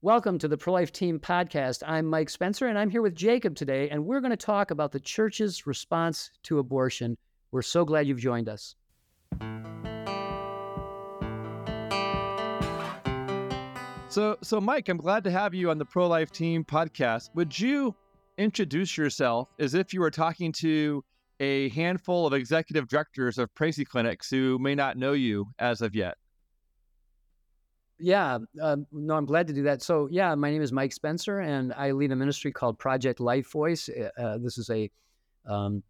Welcome to the Pro Life Team podcast. I'm Mike Spencer and I'm here with Jacob today, and we're going to talk about the church's response to abortion. We're so glad you've joined us. So, so Mike, I'm glad to have you on the Pro Life Team podcast. Would you introduce yourself as if you were talking to a handful of executive directors of pregnancy clinics who may not know you as of yet? Yeah, uh, no, I'm glad to do that. So, yeah, my name is Mike Spencer, and I lead a ministry called Project Life Voice. Uh, uh this is a, um,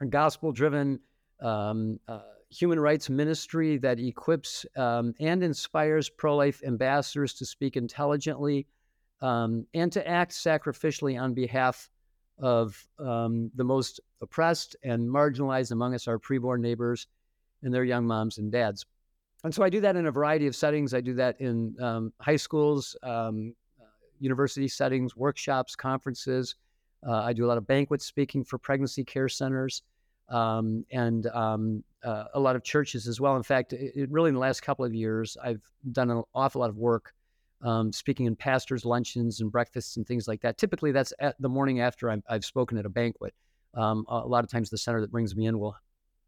a gospel-driven um, uh, human rights ministry that equips um, and inspires pro-life ambassadors to speak intelligently um, and to act sacrificially on behalf of um, the most oppressed and marginalized among us, our preborn neighbors and their young moms and dads and so I do that in a variety of settings. I do that in um, high schools, um, uh, university settings, workshops, conferences. Uh, I do a lot of banquet speaking for pregnancy care centers um, and um, uh, a lot of churches as well. In fact, it, it really in the last couple of years, I've done an awful lot of work um, speaking in pastors' luncheons and breakfasts and things like that. Typically, that's at the morning after i have spoken at a banquet. Um, a lot of times, the center that brings me in will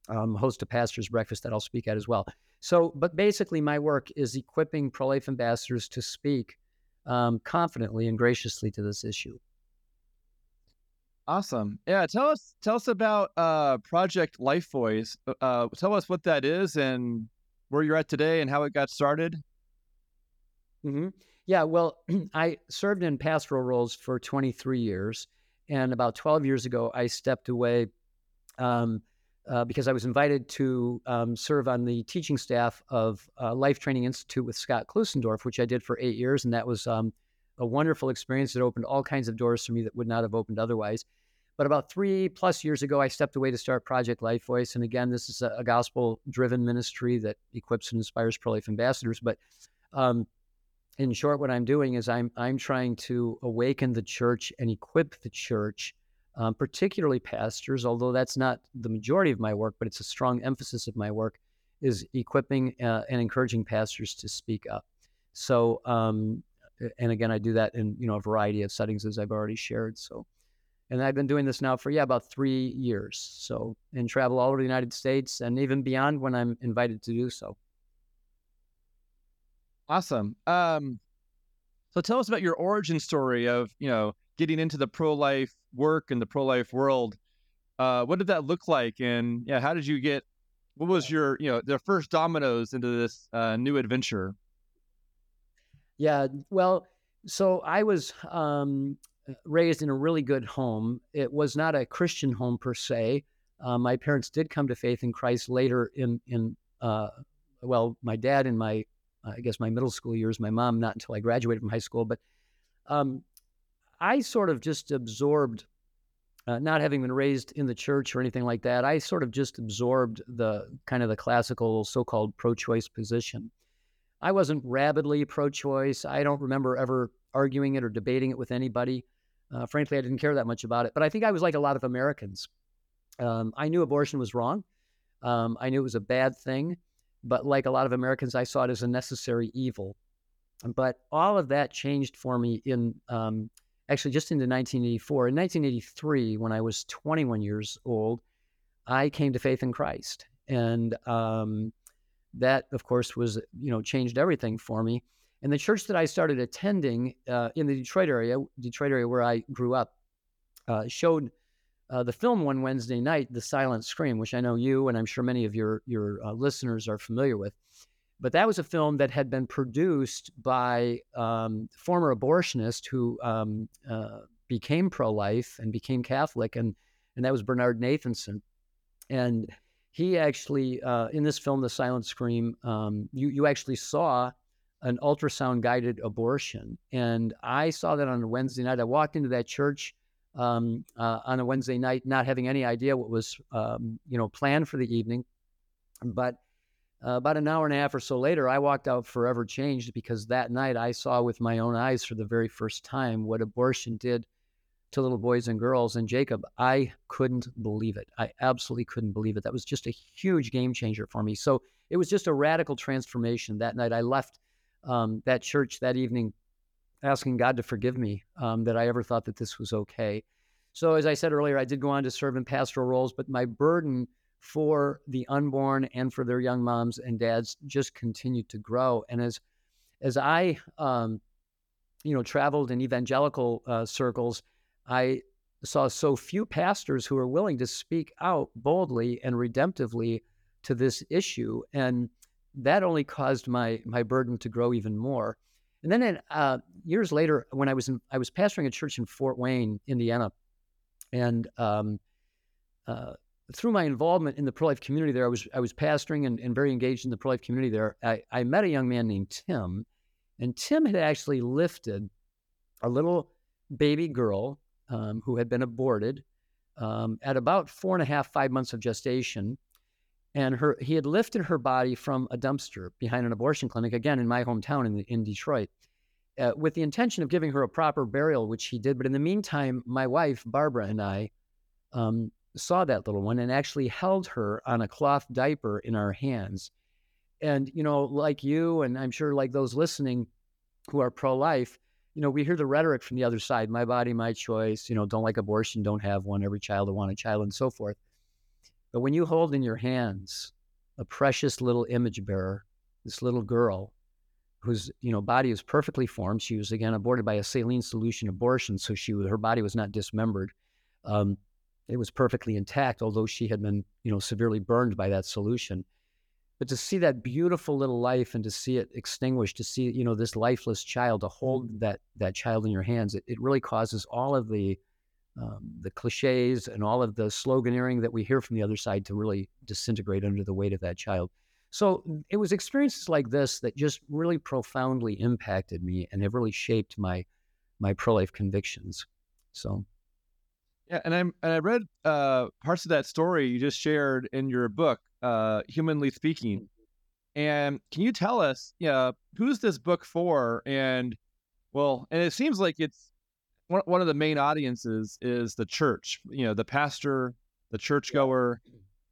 um, host a pastor's breakfast that I'll speak at as well. So, but basically, my work is equipping pro life ambassadors to speak um, confidently and graciously to this issue. Awesome. Yeah, tell us tell us about uh, Project Life Voice. Uh, uh, tell us what that is and where you're at today and how it got started. Mm-hmm. Yeah, well, I served in pastoral roles for 23 years, and about 12 years ago, I stepped away um, uh, because I was invited to um, serve on the teaching staff of uh, Life Training Institute with Scott Klusendorf, which I did for eight years, and that was um, a wonderful experience. It opened all kinds of doors for me that would not have opened otherwise. But about three plus years ago, I stepped away to start Project Life Voice, and again, this is a, a gospel-driven ministry that equips and inspires pro-life ambassadors. But um, in short, what I'm doing is I'm I'm trying to awaken the church and equip the church um, particularly pastors, although that's not the majority of my work, but it's a strong emphasis of my work, is equipping uh, and encouraging pastors to speak up. So, um, and again, I do that in you know a variety of settings as I've already shared. So, and I've been doing this now for yeah about three years. So, and travel all over the United States and even beyond when I'm invited to do so. Awesome. Um, so tell us about your origin story of you know getting into the pro life work and the pro life world. Uh, what did that look like? And yeah, how did you get? What was your you know the first dominoes into this uh, new adventure? Yeah, well, so I was um, raised in a really good home. It was not a Christian home per se. Uh, my parents did come to faith in Christ later in in uh, well, my dad in my I guess my middle school years. My mom not until I graduated from high school, but um, I sort of just absorbed, uh, not having been raised in the church or anything like that. I sort of just absorbed the kind of the classical so-called pro-choice position. I wasn't rabidly pro-choice. I don't remember ever arguing it or debating it with anybody. Uh, frankly, I didn't care that much about it. But I think I was like a lot of Americans. Um, I knew abortion was wrong. Um, I knew it was a bad thing. But like a lot of Americans, I saw it as a necessary evil. But all of that changed for me in um, actually just into 1984. In 1983, when I was 21 years old, I came to faith in Christ, and um, that, of course, was you know changed everything for me. And the church that I started attending uh, in the Detroit area, Detroit area where I grew up, uh, showed uh, the film one Wednesday night, The Silent Scream, which I know you and I'm sure many of your your uh, listeners are familiar with. But that was a film that had been produced by um, former abortionist who um, uh, became pro-life and became Catholic, and and that was Bernard Nathanson. And he actually, uh, in this film, The Silent Scream, um, you you actually saw an ultrasound guided abortion, and I saw that on a Wednesday night. I walked into that church um, uh, on a Wednesday night, not having any idea what was um, you know planned for the evening, but uh, about an hour and a half or so later, I walked out forever changed because that night I saw with my own eyes for the very first time what abortion did to little boys and girls. And Jacob, I couldn't believe it. I absolutely couldn't believe it. That was just a huge game changer for me. So it was just a radical transformation that night. I left um, that church that evening asking God to forgive me um, that I ever thought that this was okay. So, as I said earlier, I did go on to serve in pastoral roles, but my burden for the unborn and for their young moms and dads just continued to grow. And as as I, um, you know, traveled in evangelical uh, circles, I saw so few pastors who are willing to speak out boldly and redemptively to this issue, and that only caused my my burden to grow even more. And then, in, uh, years later, when I was in, I was pastoring a church in Fort Wayne, Indiana, and um, uh, through my involvement in the pro life community there, I was I was pastoring and, and very engaged in the pro life community there. I, I met a young man named Tim, and Tim had actually lifted a little baby girl um, who had been aborted um, at about four and a half, five months of gestation. And her, he had lifted her body from a dumpster behind an abortion clinic, again in my hometown in, in Detroit, uh, with the intention of giving her a proper burial, which he did. But in the meantime, my wife, Barbara, and I um, saw that little one and actually held her on a cloth diaper in our hands. And, you know, like you, and I'm sure like those listening who are pro life, you know, we hear the rhetoric from the other side my body, my choice, you know, don't like abortion, don't have one, every child will want a child, and so forth. But when you hold in your hands a precious little image bearer, this little girl whose you know body is perfectly formed, she was again aborted by a saline solution abortion, so she her body was not dismembered. Um, it was perfectly intact, although she had been you know severely burned by that solution. But to see that beautiful little life and to see it extinguished, to see you know this lifeless child, to hold that that child in your hands, it, it really causes all of the um, the cliches and all of the sloganeering that we hear from the other side to really disintegrate under the weight of that child. So it was experiences like this that just really profoundly impacted me and have really shaped my my pro life convictions. So. Yeah, and I'm and I read uh, parts of that story you just shared in your book, uh, Humanly Speaking. And can you tell us, yeah, who's this book for? And well, and it seems like it's one, one of the main audiences is the church, you know, the pastor, the churchgoer.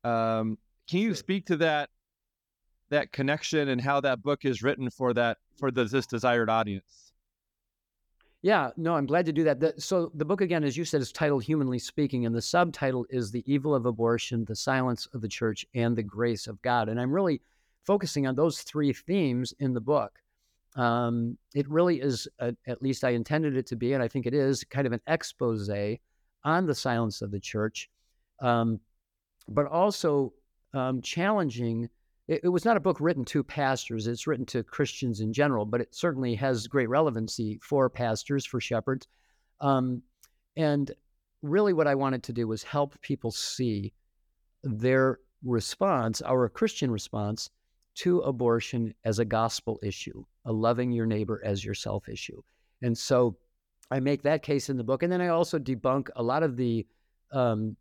Um, can you speak to that that connection and how that book is written for that for the, this desired audience? Yeah, no, I'm glad to do that. The, so the book again, as you said, is titled "Humanly Speaking," and the subtitle is "The Evil of Abortion, the Silence of the Church, and the Grace of God." And I'm really focusing on those three themes in the book. Um, it really is, a, at least I intended it to be, and I think it is, kind of an expose on the silence of the church, um, but also um, challenging. It, it, was not a book written to pastors, it's written to Christians in general, but it certainly has great relevancy for pastors, for shepherds. Um, and really, what I wanted to do was help people see their response, our Christian response to abortion as a gospel issue, a loving your neighbor as yourself issue. And so I make that case in the book. And then I also debunk a lot of the, um,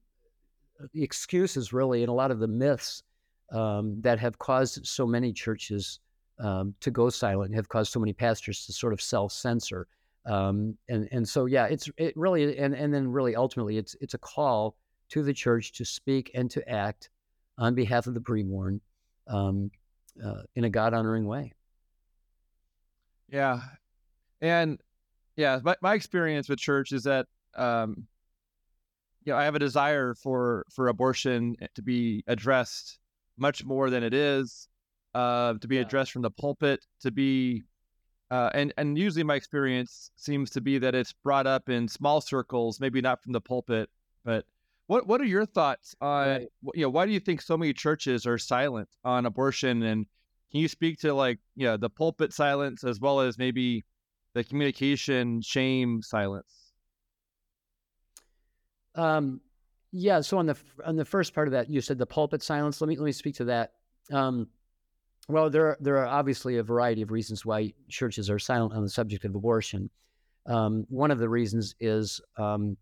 the excuses, really, and a lot of the myths um, that have caused so many churches um, to go silent, have caused so many pastors to sort of self censor. Um, and and so yeah, it's it really and and then really ultimately it's it's a call to the church to speak and to act on behalf of the preborn um, uh, in a God honoring way. Yeah, and yeah, my my experience with church is that um, you know I have a desire for for abortion to be addressed much more than it is, uh, to be yeah. addressed from the pulpit, to be uh, and and usually my experience seems to be that it's brought up in small circles, maybe not from the pulpit, but what what are your thoughts on right. you know why do you think so many churches are silent on abortion and can you speak to like you know the pulpit silence as well as maybe the communication shame silence? Um, yeah. So on the on the first part of that, you said the pulpit silence. Let me let me speak to that. Um, well, there are, there are obviously a variety of reasons why churches are silent on the subject of abortion. Um, one of the reasons is um,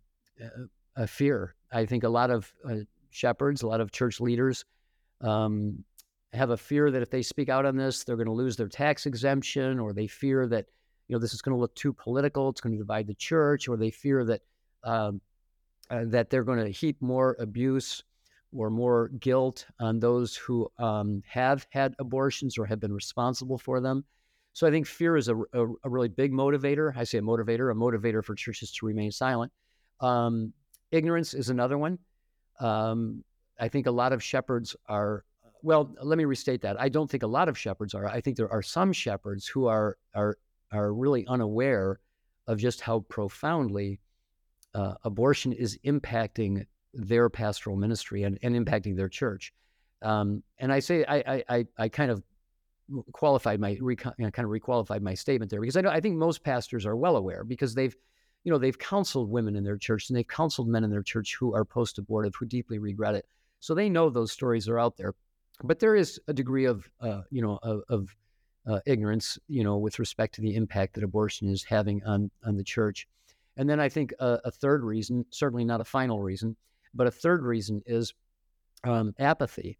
a fear. I think a lot of uh, shepherds, a lot of church leaders, um, have a fear that if they speak out on this, they're going to lose their tax exemption, or they fear that you know this is going to look too political, it's going to divide the church, or they fear that um, uh, that they're going to heap more abuse or more guilt on those who um, have had abortions or have been responsible for them. So I think fear is a, a, a really big motivator. I say a motivator, a motivator for churches to remain silent. Um, ignorance is another one. Um, I think a lot of shepherds are. Well, let me restate that. I don't think a lot of shepherds are. I think there are some shepherds who are are are really unaware of just how profoundly uh, abortion is impacting their pastoral ministry and, and impacting their church. Um, and I say I, I I kind of qualified my kind of requalified my statement there because I know I think most pastors are well aware because they've you know they've counseled women in their church and they've counseled men in their church who are post abortive who deeply regret it. So they know those stories are out there, but there is a degree of uh, you know of, of uh, ignorance you know with respect to the impact that abortion is having on on the church. And then I think a, a third reason, certainly not a final reason, but a third reason is um, apathy.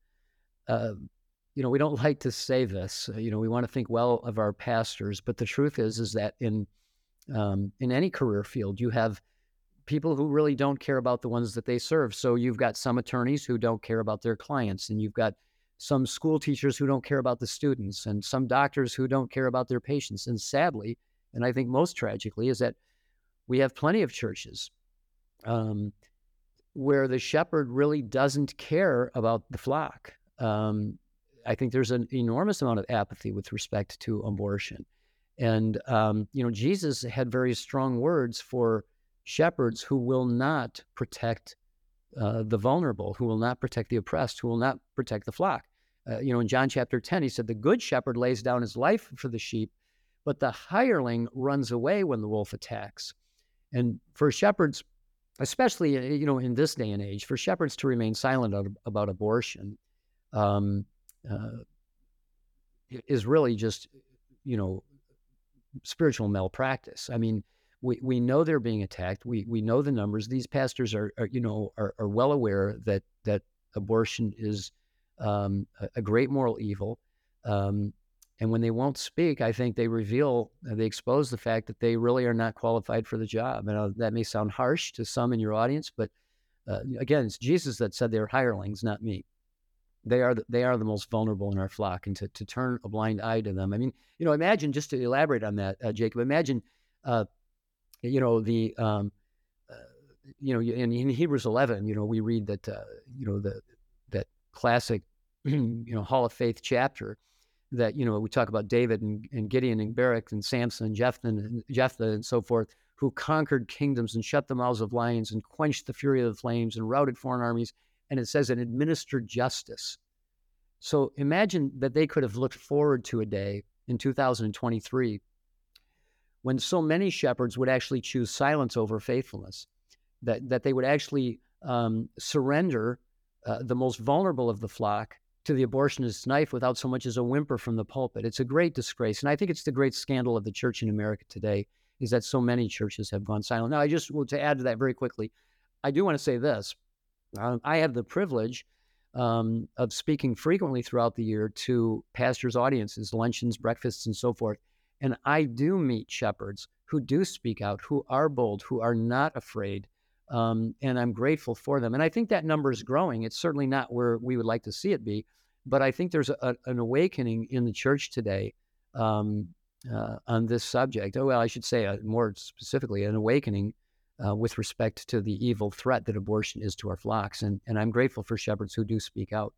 Uh, you know, we don't like to say this. You know, we want to think well of our pastors, but the truth is, is that in um, in any career field, you have people who really don't care about the ones that they serve. So you've got some attorneys who don't care about their clients, and you've got some school teachers who don't care about the students, and some doctors who don't care about their patients. And sadly, and I think most tragically, is that we have plenty of churches um, where the shepherd really doesn't care about the flock. Um, I think there's an enormous amount of apathy with respect to abortion. And, um, you know, Jesus had very strong words for shepherds who will not protect uh, the vulnerable, who will not protect the oppressed, who will not protect the flock. Uh, you know, in John chapter 10, he said, The good shepherd lays down his life for the sheep, but the hireling runs away when the wolf attacks. And for shepherds, especially, uh, you know, in this day and age, for shepherds to remain silent about abortion um, uh, is really just, you know, spiritual malpractice. I mean, we, we know they're being attacked. We we know the numbers. These pastors are, are you know are, are well aware that that abortion is um, a, a, great moral evil. Um, and when they won't speak, I think they reveal, uh, they expose the fact that they really are not qualified for the job. And uh, that may sound harsh to some in your audience, but uh, again, it's Jesus that said they're hirelings, not me they are the, they are the most vulnerable in our flock, and to, to turn a blind eye to them. I mean, you know, imagine just to elaborate on that, uh, Jacob. Imagine, uh, you know, the um, uh, you know, in, in, Hebrews 11, you know, we read that you know the that classic you know Hall of Faith chapter that you know we talk about David and, and Gideon and Barak and Samson and Jephthah and Jephthah and so forth, who conquered kingdoms and shut the mouths of lions and quenched the fury of the flames and routed foreign armies and it says and administered justice. So imagine that they could have looked forward to a day in 2023 when so many shepherds would actually choose silence over faithfulness, that, that they would actually um, surrender uh, the most vulnerable of the flock to the abortionist's knife without so much as a whimper from the pulpit. It's a great disgrace. And I think it's the great scandal of the church in America today is that so many churches have gone silent. Now, I just want to add to that very quickly. I do want to say this um, I have the privilege um, of speaking frequently throughout the year to pastors' audiences, luncheons, breakfasts, and so forth. And I do meet shepherds who do speak out, who are bold, who are not afraid. Um, and I'm grateful for them. And I think that number is growing. It's certainly not where we would like to see it be, but I think there's a, an awakening in the church today um, uh, on this subject. Oh, well, I should say uh, more specifically, an awakening uh, with respect to the evil threat that abortion is to our flocks. And, and I'm grateful for shepherds who do speak out.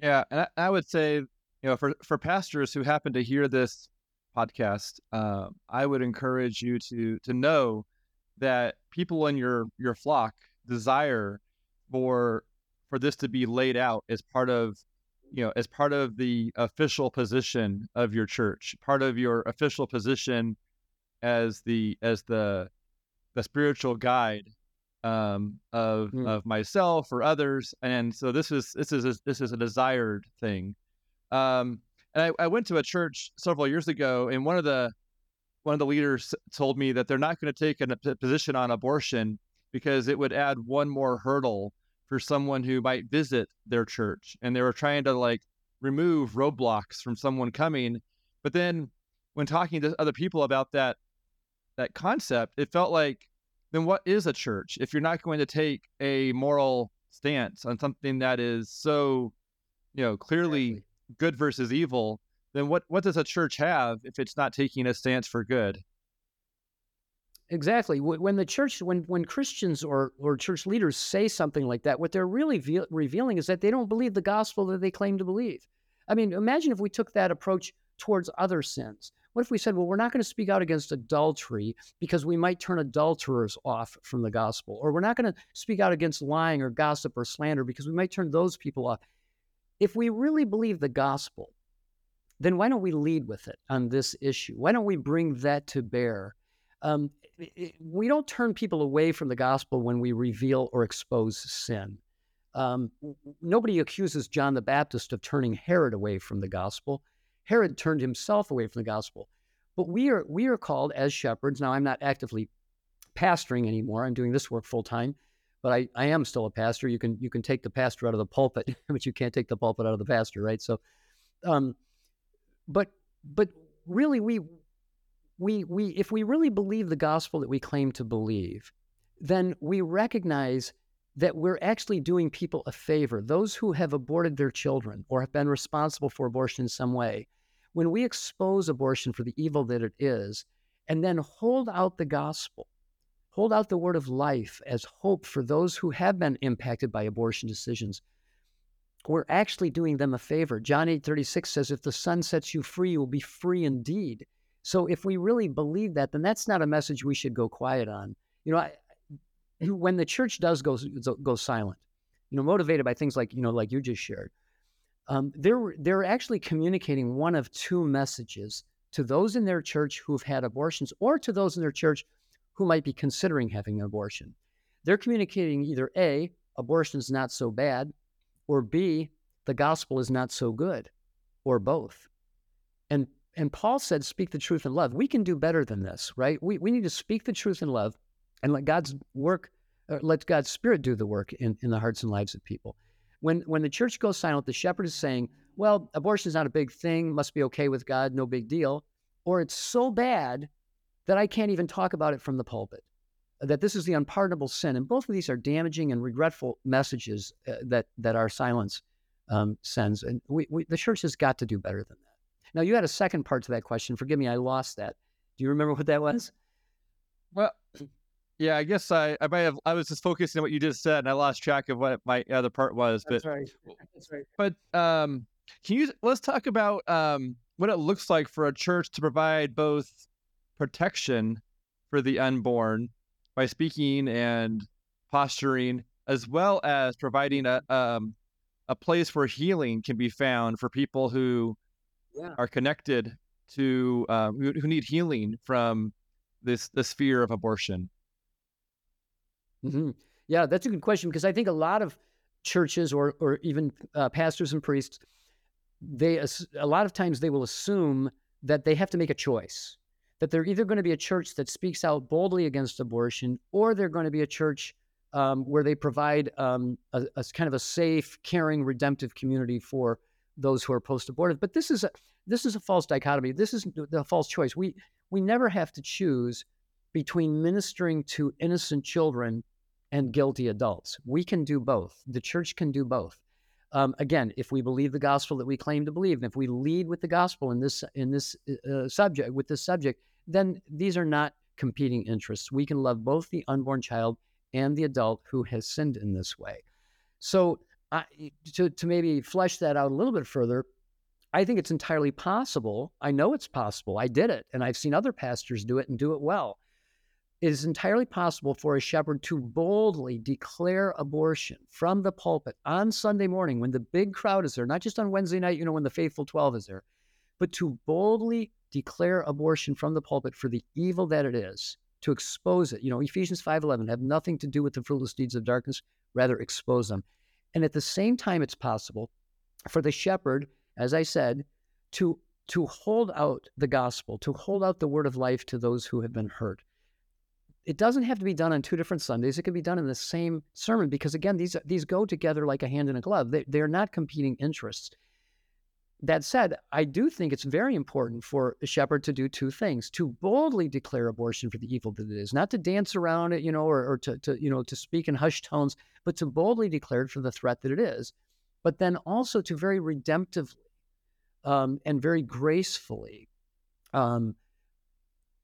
Yeah. And I, I would say, you know, for, for pastors who happen to hear this podcast, uh, I would encourage you to, to know that people in your, your flock desire for, for this to be laid out as part of you know as part of the official position of your church part of your official position as the as the the spiritual guide um, of mm. of myself or others, and so this is this is a, this is a desired thing. Um, and I, I went to a church several years ago, and one of the one of the leaders told me that they're not going to take a position on abortion because it would add one more hurdle for someone who might visit their church, and they were trying to like remove roadblocks from someone coming. But then, when talking to other people about that that concept, it felt like then what is a church if you're not going to take a moral stance on something that is so, you know, clearly exactly. good versus evil? Then what what does a church have if it's not taking a stance for good? Exactly. When the church, when when Christians or or church leaders say something like that, what they're really ve- revealing is that they don't believe the gospel that they claim to believe. I mean, imagine if we took that approach towards other sins. What if we said, well, we're not going to speak out against adultery because we might turn adulterers off from the gospel, or we're not going to speak out against lying or gossip or slander because we might turn those people off. If we really believe the gospel, then why don't we lead with it on this issue? Why don't we bring that to bear? Um, we don't turn people away from the gospel when we reveal or expose sin. Um, nobody accuses John the Baptist of turning Herod away from the gospel. Herod turned himself away from the gospel. But we are we are called as shepherds. Now I'm not actively pastoring anymore. I'm doing this work full time, but I, I am still a pastor. You can you can take the pastor out of the pulpit, but you can't take the pulpit out of the pastor, right? So, um, but but really we we we if we really believe the gospel that we claim to believe, then we recognize that we're actually doing people a favor. Those who have aborted their children or have been responsible for abortion in some way, when we expose abortion for the evil that it is, and then hold out the gospel, hold out the word of life as hope for those who have been impacted by abortion decisions, we're actually doing them a favor. John 8 36 says, If the Son sets you free, you will be free indeed. So if we really believe that, then that's not a message we should go quiet on. You know, I, when the church does go go silent, you know, motivated by things like you know, like you just shared, um, they're they're actually communicating one of two messages to those in their church who've had abortions, or to those in their church who might be considering having an abortion. They're communicating either a abortion is not so bad, or b the gospel is not so good, or both. And and Paul said, speak the truth in love. We can do better than this, right? We, we need to speak the truth in love and let God's work, uh, let God's spirit do the work in, in the hearts and lives of people. When, when the church goes silent, the shepherd is saying, well, abortion is not a big thing, must be okay with God, no big deal. Or it's so bad that I can't even talk about it from the pulpit, that this is the unpardonable sin. And both of these are damaging and regretful messages uh, that, that our silence um, sends. And we, we, the church has got to do better than that. Now, you had a second part to that question. Forgive me, I lost that. Do you remember what that was? Well, yeah, I guess I, I might have. I was just focusing on what you just said, and I lost track of what my other part was. That's but, right. That's right. But um, can you let's talk about um what it looks like for a church to provide both protection for the unborn by speaking and posturing, as well as providing a um a place where healing can be found for people who yeah. are connected to um, who, who, need healing from this this fear of abortion? Mm-hmm. Yeah, that's a good question because I think a lot of churches or or even uh, pastors and priests they a lot of times they will assume that they have to make a choice that they're either going to be a church that speaks out boldly against abortion or they're going to be a church um, where they provide um, a, a, kind of a safe, caring, redemptive community for those who are post-abortive. But this is a this is a false dichotomy. This is the false choice. We we never have to choose between ministering to innocent children and guilty adults. We can do both. The church can do both. Um, again, if we believe the gospel that we claim to believe, and if we lead with the gospel in this in this uh, subject with this subject, then these are not competing interests. We can love both the unborn child and the adult who has sinned in this way. So to, to maybe flesh that out a little bit further, I think it's entirely possible. I know it's possible. I did it, and I've seen other pastors do it and do it well. It is entirely possible for a shepherd to boldly declare abortion from the pulpit on Sunday morning when the big crowd is there, not just on Wednesday night, you know, when the faithful 12 is there, but to boldly declare abortion from the pulpit for the evil that it is, to expose it. You know, Ephesians 5:11 have nothing to do with the fruitless deeds of darkness, rather expose them. And at the same time, it's possible for the shepherd, as I said, to, to hold out the gospel, to hold out the word of life to those who have been hurt. It doesn't have to be done on two different Sundays. It can be done in the same sermon because, again, these, these go together like a hand in a glove. They, they're not competing interests. That said, I do think it's very important for a shepherd to do two things: to boldly declare abortion for the evil that it is, not to dance around it, you know, or, or to, to, you know, to speak in hushed tones, but to boldly declare it for the threat that it is. But then also to very redemptively um, and very gracefully um,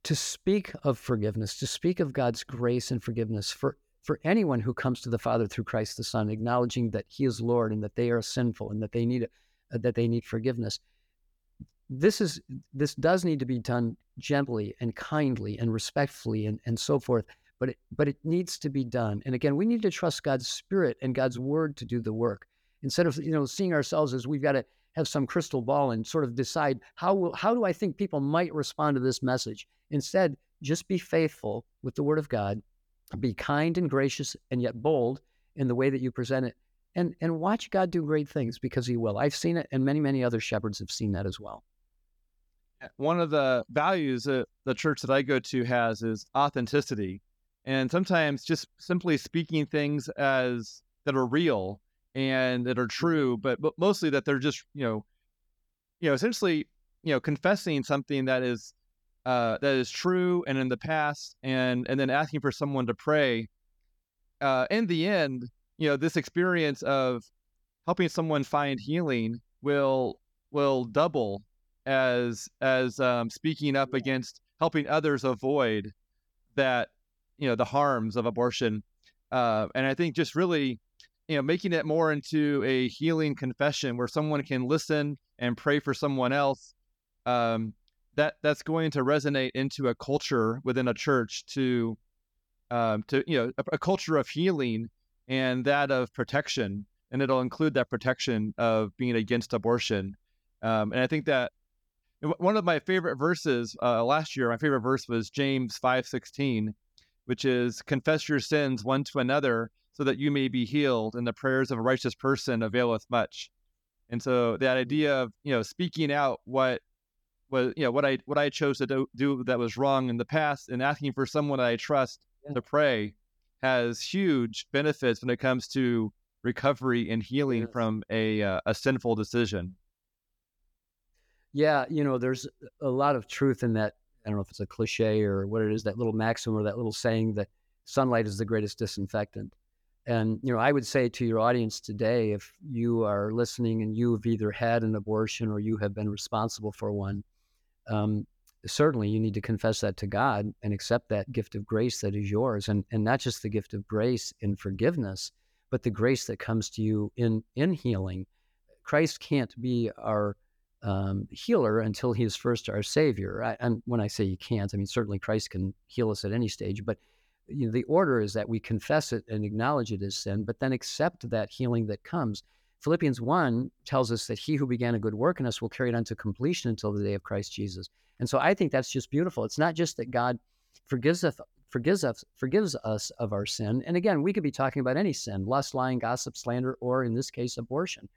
to speak of forgiveness, to speak of God's grace and forgiveness for for anyone who comes to the Father through Christ the Son, acknowledging that He is Lord and that they are sinful and that they need uh, that they need forgiveness. This is this does need to be done gently and kindly and respectfully and, and so forth. But it, but it needs to be done. And again, we need to trust God's Spirit and God's Word to do the work instead of you know seeing ourselves as we've got to have some crystal ball and sort of decide how will, how do I think people might respond to this message. Instead, just be faithful with the Word of God be kind and gracious and yet bold in the way that you present it and and watch god do great things because he will i've seen it and many many other shepherds have seen that as well one of the values that the church that i go to has is authenticity and sometimes just simply speaking things as that are real and that are true but, but mostly that they're just you know you know essentially you know confessing something that is uh, that is true and in the past, and and then asking for someone to pray. Uh, in the end, you know, this experience of helping someone find healing will will double as as um, speaking up against helping others avoid that you know the harms of abortion uh, and i think just really you know making it more into a healing confession where someone can listen and pray for someone else um, that that's going to resonate into a culture within a church to um, to you know a, a, culture of healing and that of protection and it'll include that protection of being against abortion um, and i think that one of my favorite verses uh, last year my favorite verse was james 5.16 which is confess your sins one to another so that you may be healed and the prayers of a righteous person availeth much and so that idea of you know speaking out what was you know what I what I chose to do, do that was wrong in the past, and asking for someone I trust yeah. to pray has huge benefits when it comes to recovery and healing yes. from a uh, a sinful decision. Yeah, you know, there's a lot of truth in that. I don't know if it's a cliche or what it is, that little maxim or that little saying that sunlight is the greatest disinfectant. And you know, I would say to your audience today, if you are listening and you have either had an abortion or you have been responsible for one, um, certainly you need to confess that to God and accept that gift of grace that is yours, and and not just the gift of grace in forgiveness, but the grace that comes to you in in healing. Christ can't be our um, healer until he is first our savior. I, and when I say he can't, I mean certainly Christ can heal us at any stage, but you know, the order is that we confess it and acknowledge it as sin, but then accept that healing that comes. Philippians 1 tells us that he who began a good work in us will carry it on to completion until the day of Christ Jesus. And so I think that's just beautiful. It's not just that God forgives us forgives us forgives us of our sin. And again, we could be talking about any sin, lust, lying, gossip, slander, or in this case, abortion.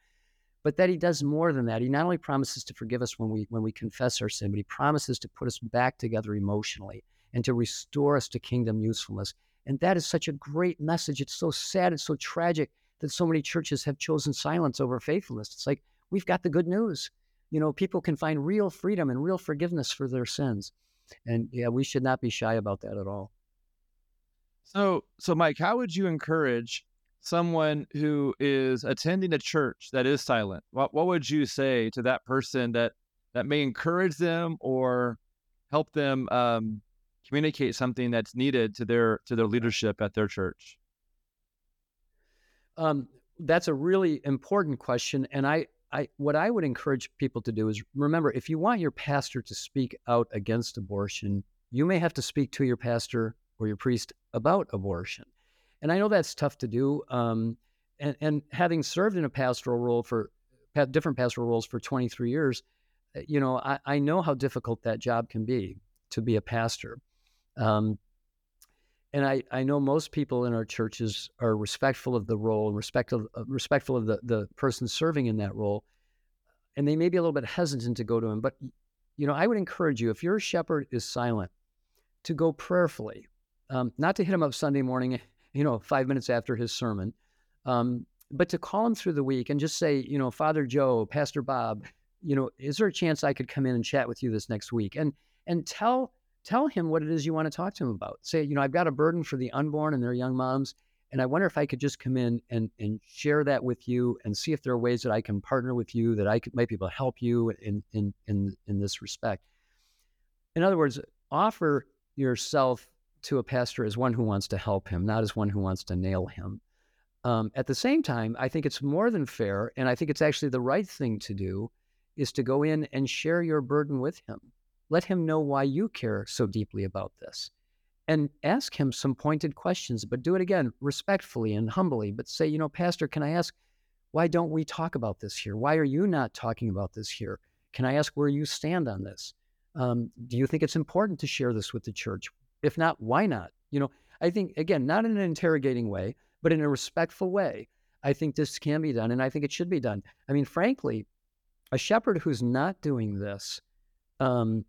But that he does more than that. He not only promises to forgive us when we when we confess our sin, but he promises to put us back together emotionally and to restore us to kingdom usefulness. And that is such a great message. It's so sad, it's so tragic that so many churches have chosen silence over faithfulness. It's like we've got the good news. You know, people can find real freedom and real forgiveness for their sins. And yeah, we should not be shy about that at all. So, so Mike, how would you encourage someone who is attending a church that is silent? What what would you say to that person that that may encourage them or help them um, communicate something that's needed to their to their leadership at their church? Um, that's a really important question, and I, I, what I would encourage people to do is remember if you want your pastor to speak out against abortion, you may have to speak to your pastor or your priest about abortion, and I know that's tough to do. Um, and, and having served in a pastoral role for different pastoral roles for 23 years, uh, you know, I, I know how difficult that job can be to be a pastor. Um, and I, I know most people in our churches are respectful of the role and respectful, uh, respectful of the, the person serving in that role. And they may be a little bit hesitant to go to him. But, you know, I would encourage you, if your shepherd is silent, to go prayerfully, um, not to hit him up Sunday morning, you know, five minutes after his sermon, um, but to call him through the week and just say, you know, Father Joe, Pastor Bob, you know, is there a chance I could come in and chat with you this next week? And and tell tell him what it is you want to talk to him about. Say, you know, I've got a burden for the unborn and their young moms. And I wonder if I could just come in and, and share that with you and see if there are ways that I can partner with you, that I could, might be able to help you in, in, in, in this respect. In other words, offer yourself to a pastor as one who wants to help him, not as one who wants to nail him. Um, at the same time, I think it's more than fair, and I think it's actually the right thing to do, is to go in and share your burden with him. Let him know why you care so deeply about this and ask him some pointed questions, but do it again respectfully and humbly. But say, you know, Pastor, can I ask, why don't we talk about this here? Why are you not talking about this here? Can I ask where you stand on this? Um, do you think it's important to share this with the church? If not, why not? You know, I think, again, not in an interrogating way, but in a respectful way. I think this can be done, and I think it should be done. I mean, frankly, a shepherd who's not doing this um,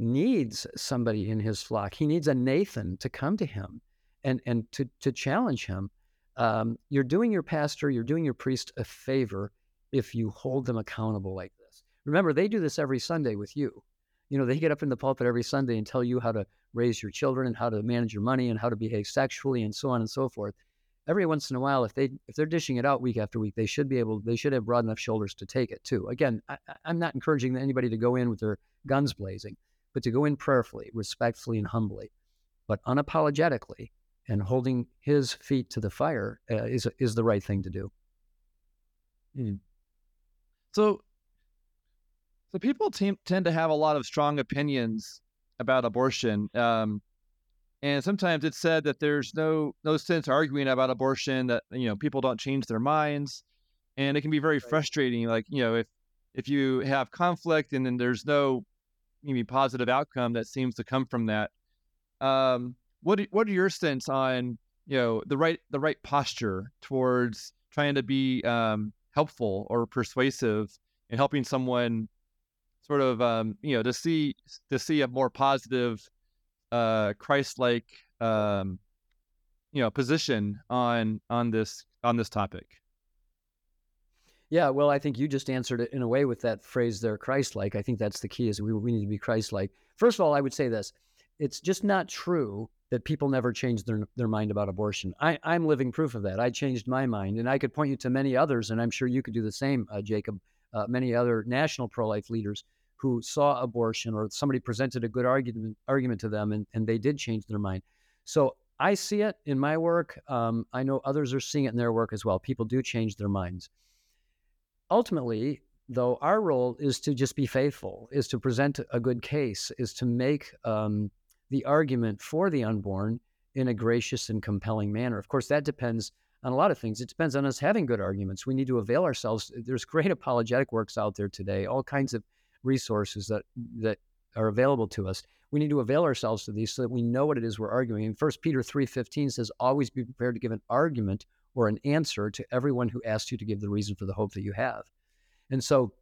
needs somebody in his flock. He needs a Nathan to come to him and and to to challenge him. Um, you're doing your pastor, you're doing your priest a favor if you hold them accountable like this. Remember, they do this every Sunday with you. You know, they get up in the pulpit every Sunday and tell you how to raise your children and how to manage your money and how to behave sexually and so on and so forth. Every once in a while, if they if they're dishing it out week after week, they should be able they should have broad enough shoulders to take it too. Again, I, I'm not encouraging anybody to go in with their guns blazing, but to go in prayerfully, respectfully, and humbly, but unapologetically, and holding his feet to the fire uh, is is the right thing to do. Hmm. So, so people te- tend to have a lot of strong opinions about abortion, um, and sometimes it's said that there's no no sense arguing about abortion. That you know people don't change their minds, and it can be very right. frustrating. Like you know if if you have conflict and then there's no maybe positive outcome that seems to come from that. Um, what what are your sense on you know the right the right posture towards trying to be um, helpful or persuasive in helping someone sort of um, you know to see to see a more positive uh, Christ-like um, you know position on on this on this topic. Yeah, well, I think you just answered it in a way with that phrase there, Christ-like. I think that's the key is we, we need to be Christ-like. First of all, I would say this. It's just not true that people never change their, their mind about abortion. I, I'm living proof of that. I changed my mind, and I could point you to many others, and I'm sure you could do the same, uh, Jacob, uh, many other national pro-life leaders who saw abortion or somebody presented a good argument, argument to them, and, and they did change their mind. So I see it in my work. Um, I know others are seeing it in their work as well. People do change their minds ultimately, though, our role is to just be faithful, is to present a good case, is to make um, the argument for the unborn in a gracious and compelling manner. Of course, that depends on a lot of things. It depends on us having good arguments. We need to avail ourselves. There's great apologetic works out there today, all kinds of resources that that are available to us. We need to avail ourselves to these so that we know what it is we're arguing. And First Peter 3:15 says, "Always be prepared to give an argument or an answer to everyone who asks you to give the reason for the hope that you have. And so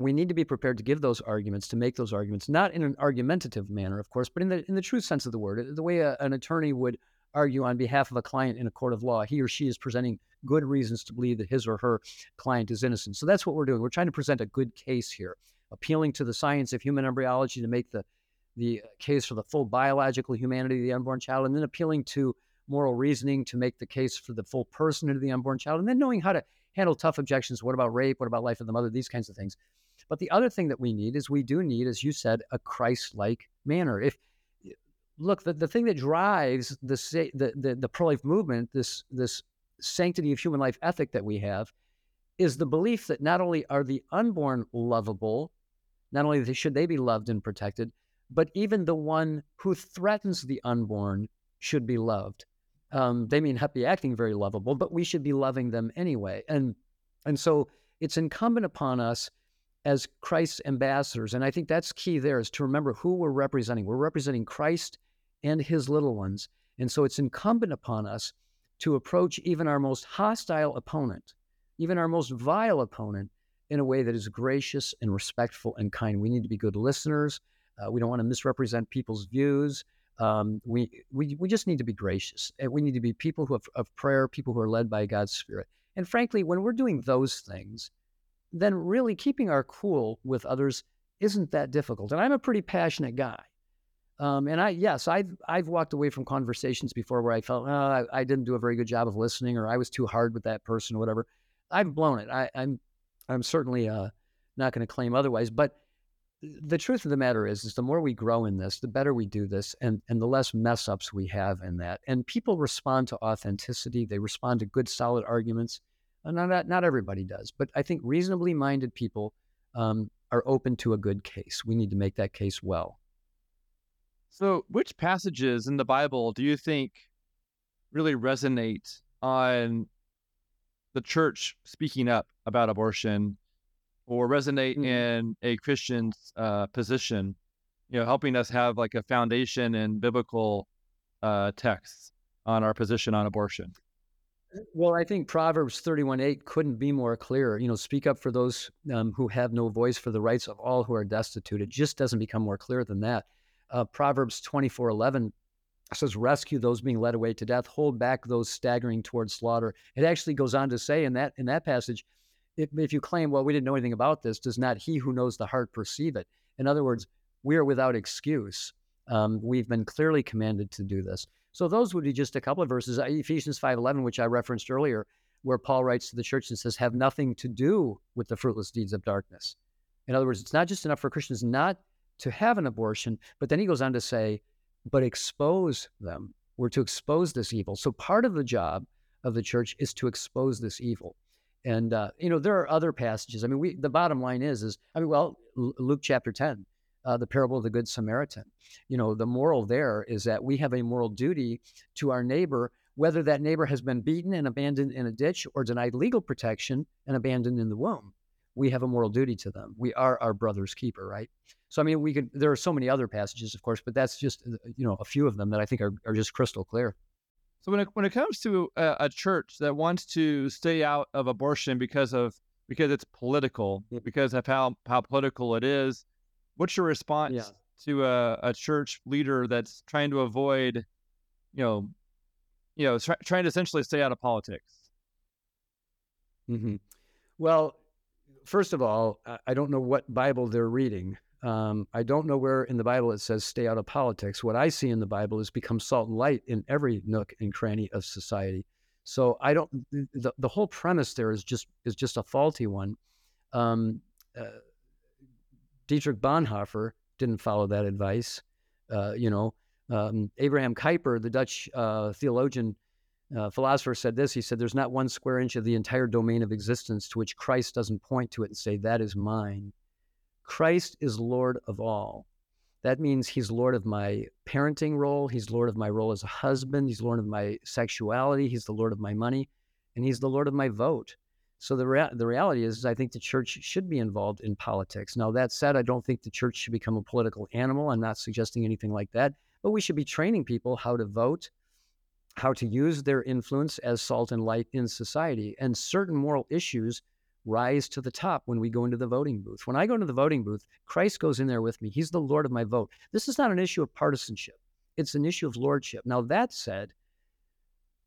we need to be prepared to give those arguments, to make those arguments, not in an argumentative manner, of course, but in the in the true sense of the word, the way a, an attorney would argue on behalf of a client in a court of law. He or she is presenting good reasons to believe that his or her client is innocent. So that's what we're doing. We're trying to present a good case here, appealing to the science of human embryology to make the the case for the full biological humanity of the unborn child, and then appealing to moral reasoning to make the case for the full person of the unborn child, and then knowing how to handle tough objections. What about rape? What about life of the mother? These kinds of things. But the other thing that we need is we do need, as you said, a Christ-like manner. If look, the, the thing that drives the, the the the pro-life movement, this this sanctity of human life ethic that we have, is the belief that not only are the unborn lovable, not only should they be loved and protected, but even the one who threatens the unborn should be loved um, they may not be acting very lovable, but we should be loving them anyway. And and so it's incumbent upon us as Christ's ambassadors, and I think that's key there is to remember who we're representing. We're representing Christ and his little ones. And so it's incumbent upon us to approach even our most hostile opponent, even our most vile opponent, in a way that is gracious and respectful and kind. We need to be good listeners. Uh, we don't want to misrepresent people's views. Um, we, we, we just need to be gracious. And we need to be people who have, of prayer, people who are led by God's Spirit. And frankly, when we're doing those things, then really keeping our cool with others isn't that difficult. And I'm a pretty passionate guy. Um, and I, yes, I've I've walked away from conversations before where I felt oh, I, I didn't do a very good job of listening, or I was too hard with that person, or whatever. I've blown it. I, I'm I'm certainly uh, not going to claim otherwise. But the truth of the matter is, is the more we grow in this, the better we do this, and and the less mess ups we have in that. And people respond to authenticity. They respond to good, solid arguments. Not not, not everybody does, but I think reasonably minded people um, are open to a good case. We need to make that case well. So, which passages in the Bible do you think really resonate on the church speaking up about abortion or resonate Mhm. in a Christian's uh, position, you know, helping us have like a foundation in biblical uh, texts on our position on abortion? Well, I think Proverbs 31 8 couldn't be more clear. You know, speak up for those um, who have no voice, for the rights of all who are destitute. It just doesn't become more clear than that. Uh, Proverbs twenty four eleven says, Rescue those being led away to death, hold back those staggering towards slaughter. It actually goes on to say in that in that passage, if, if you claim, well, we didn't know anything about this, does not he who knows the heart perceive it? In other words, we are without excuse. Um, we've been clearly commanded to do this. So those would be just a couple of verses. Ephesians 5:11, which I referenced earlier, where Paul writes to the church and says, "Have nothing to do with the fruitless deeds of darkness." In other words, it's not just enough for Christians not to have an abortion, but then he goes on to say, "But expose them." We're to expose this evil. So part of the job of the church is to expose this evil. And uh, you know, there are other passages. I mean, we the bottom line is is I mean, well, Luke chapter 10, uh, the parable of the good Samaritan. You know, the moral there is that we have a moral duty to our neighbor, whether that neighbor has been beaten and abandoned in a ditch or denied legal protection and abandoned in the womb. We have a moral duty to them. We are our brother's keeper, right? So I mean, we could. There are so many other passages, of course, but that's just uh, you know a few of them that I think are, are just crystal clear. So when it when it comes to a, a church that wants to stay out of abortion because of because it's political, because of how how political it is, what's your response Yeah. to a, a church leader that's trying to avoid, you know, you know, try, trying to essentially stay out of politics? Mm-hmm. Well, first of all, I don't know what Bible they're reading. Um, I don't know where in the Bible it says stay out of politics. What I see in the Bible is become salt and light in every nook and cranny of society. So I don't. The, the whole premise there is just is just a faulty one. Um, uh, Dietrich Bonhoeffer didn't follow that advice. Uh, you know, um, Abraham Kuyper, the Dutch uh, theologian, uh, philosopher, said this. He said, "There's not one square inch of the entire domain of existence to which Christ doesn't point to it and say that is mine." Christ is Lord of all. That means He's Lord of my parenting role. He's Lord of my role as a husband. He's Lord of my sexuality. He's the Lord of my money, and He's the Lord of my vote. So the rea- the reality is, is, I think the church should be involved in politics. Now that said, I don't think the church should become a political animal. I'm not suggesting anything like that. But we should be training people how to vote, how to use their influence as salt and light in society, and certain moral issues rise to the top when we go into the voting booth. When I go into the voting booth, Christ goes in there with me. He's the Lord of my vote. This is not an issue of partisanship. It's an issue of lordship. Now that said,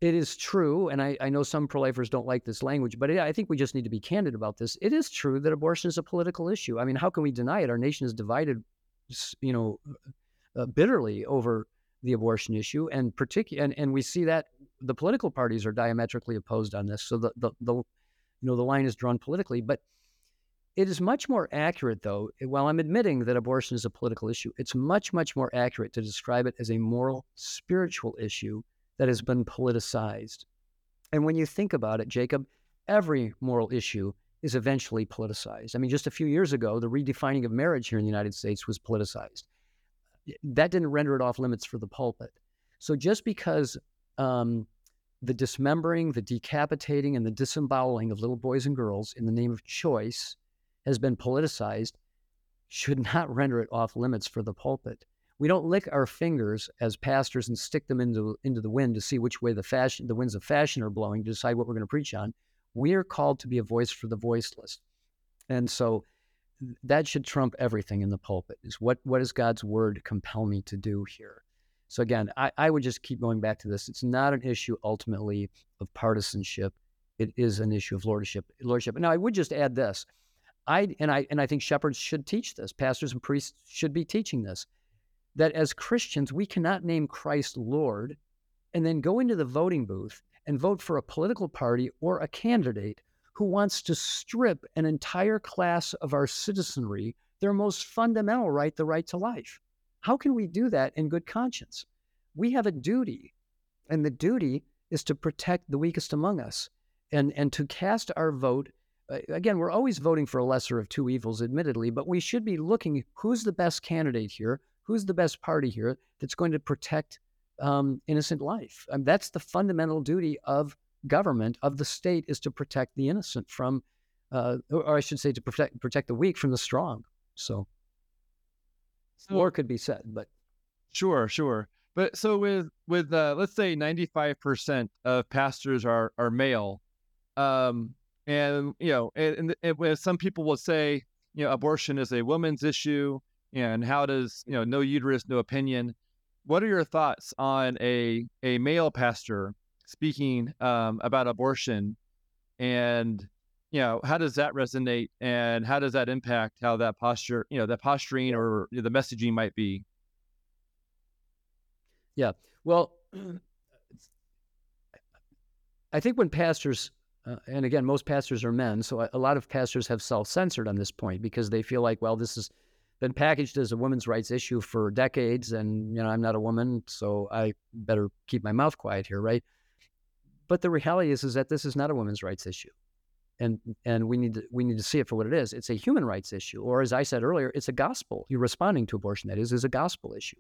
it is true, and I, I know some pro lifers don't like this language, but I think we just need to be candid about this. It is true that abortion is a political issue. I mean, how can we deny it? Our nation is divided, you know, uh, bitterly over the abortion issue, and particular, and, and we see that the political parties are diametrically opposed on this. So the, the the you know the line is drawn politically, but it is much more accurate, though. While I'm admitting that abortion is a political issue, it's much much more accurate to describe it as a moral, spiritual issue that has been politicized. And when you think about it, Jacob, every moral issue is eventually politicized. I mean, just a few years ago, the redefining of marriage here in the United States was politicized. That didn't render it off limits for the pulpit. So just because um, the dismembering, the decapitating, and the disemboweling of little boys and girls in the name of choice has been politicized should not render it off limits for the pulpit. We don't lick our fingers as pastors and stick them into into the wind to see which way the fashion the winds of fashion are blowing to decide what we're going to preach on. We are called to be a voice for the voiceless. And so that should trump everything in the pulpit is what what does God's word compel me to do here? So again, I, I would just keep going back to this. It's not an issue ultimately of partisanship. It is an issue of lordship. Lordship. Now I would just add this. I and I and I think shepherds should teach this. Pastors and priests should be teaching this that as Christians, we cannot name Christ Lord and then go into the voting booth and vote for a political party or a candidate who wants to strip an entire class of our citizenry their most fundamental right, the right to life. How can we do that in good conscience? We have a duty, and the duty is to protect the weakest among us and, and to cast our vote. Uh, again, we're always voting for a lesser of two evils, admittedly, but we should be looking who's the best candidate here, who's the best party here that's going to protect um, innocent life. That's the fundamental duty of government, of the state, is to protect the innocent from, uh, or I should say, to protect protect the weak from the strong. So, So more could be said, but sure, sure. But so with with uh, let's say ninety five percent of pastors are are male, um, and you know, and, and, and some people will say, you know, abortion is a woman's issue, and how does you know, no uterus, no opinion. What are your thoughts on a a male pastor speaking um, about abortion, and you know, how does that resonate, and how does that impact how that posture, you know, that posturing or you know, the messaging might be? yeah. Well, I think when pastors, uh, and again, most pastors are men, so a, a lot of pastors have self censored on this point because they feel like, well, this has been packaged as a women's rights issue for decades, and you know, I'm not a woman, so I better keep my mouth quiet here, right? But the reality is, is that this is not a women's rights issue, and and we need to we need to see it for what it is. It's a human rights issue, or as I said earlier, it's a gospel. You're responding to abortion. That is, is a gospel issue.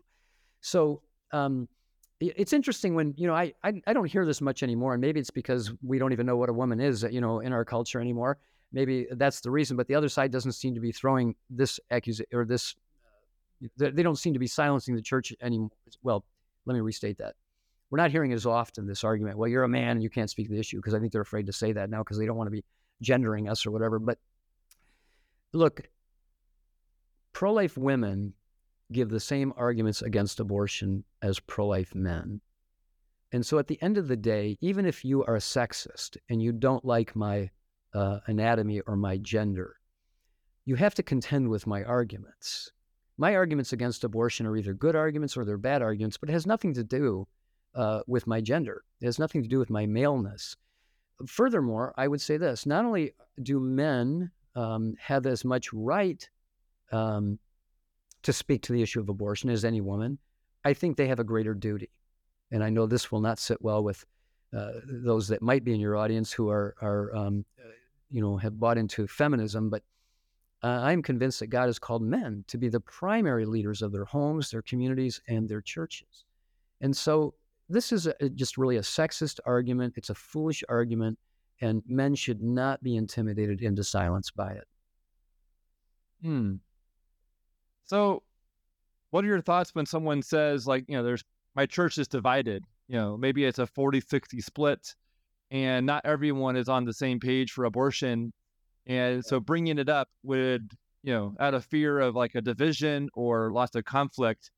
So um, it's interesting when you know I, I, I don't hear this much anymore, and maybe it's because we don't even know what a woman is, you know, in our culture anymore. Maybe that's the reason. But the other side doesn't seem to be throwing this accusation or this. They don't seem to be silencing the church anymore. Well, let me restate that. We're not hearing as often this argument. Well, you're a man and you can't speak the issue because I think they're afraid to say that now because they don't want to be gendering us or whatever. But look, pro-life women give the same arguments against abortion as pro life men. And so at the end of the day, even if you are a sexist and you don't like my uh, anatomy or my gender, you have to contend with my arguments. My arguments against abortion are either good arguments or they're bad arguments, but it has nothing to do uh, with my gender. It has nothing to do with my maleness. Furthermore, I would say this not only do men um, have as much right um, to speak to the issue of abortion as any woman, I think they have a greater duty. And I know this will not sit well with uh, those that might be in your audience who are, are um, you know, have bought into feminism. But uh, I'm convinced that God has called men to be the primary leaders of their homes, their communities, and their churches. And so this is a, just really a sexist argument. It's a foolish argument, and men should not be intimidated into silence by it. Hmm. So, what are your thoughts when someone says, like, you know, there's my church is divided? You know, maybe it's a 40 60 split, and not everyone is on the same page for abortion. And so, bringing it up would, you know, out of fear of like a division or lots of conflict,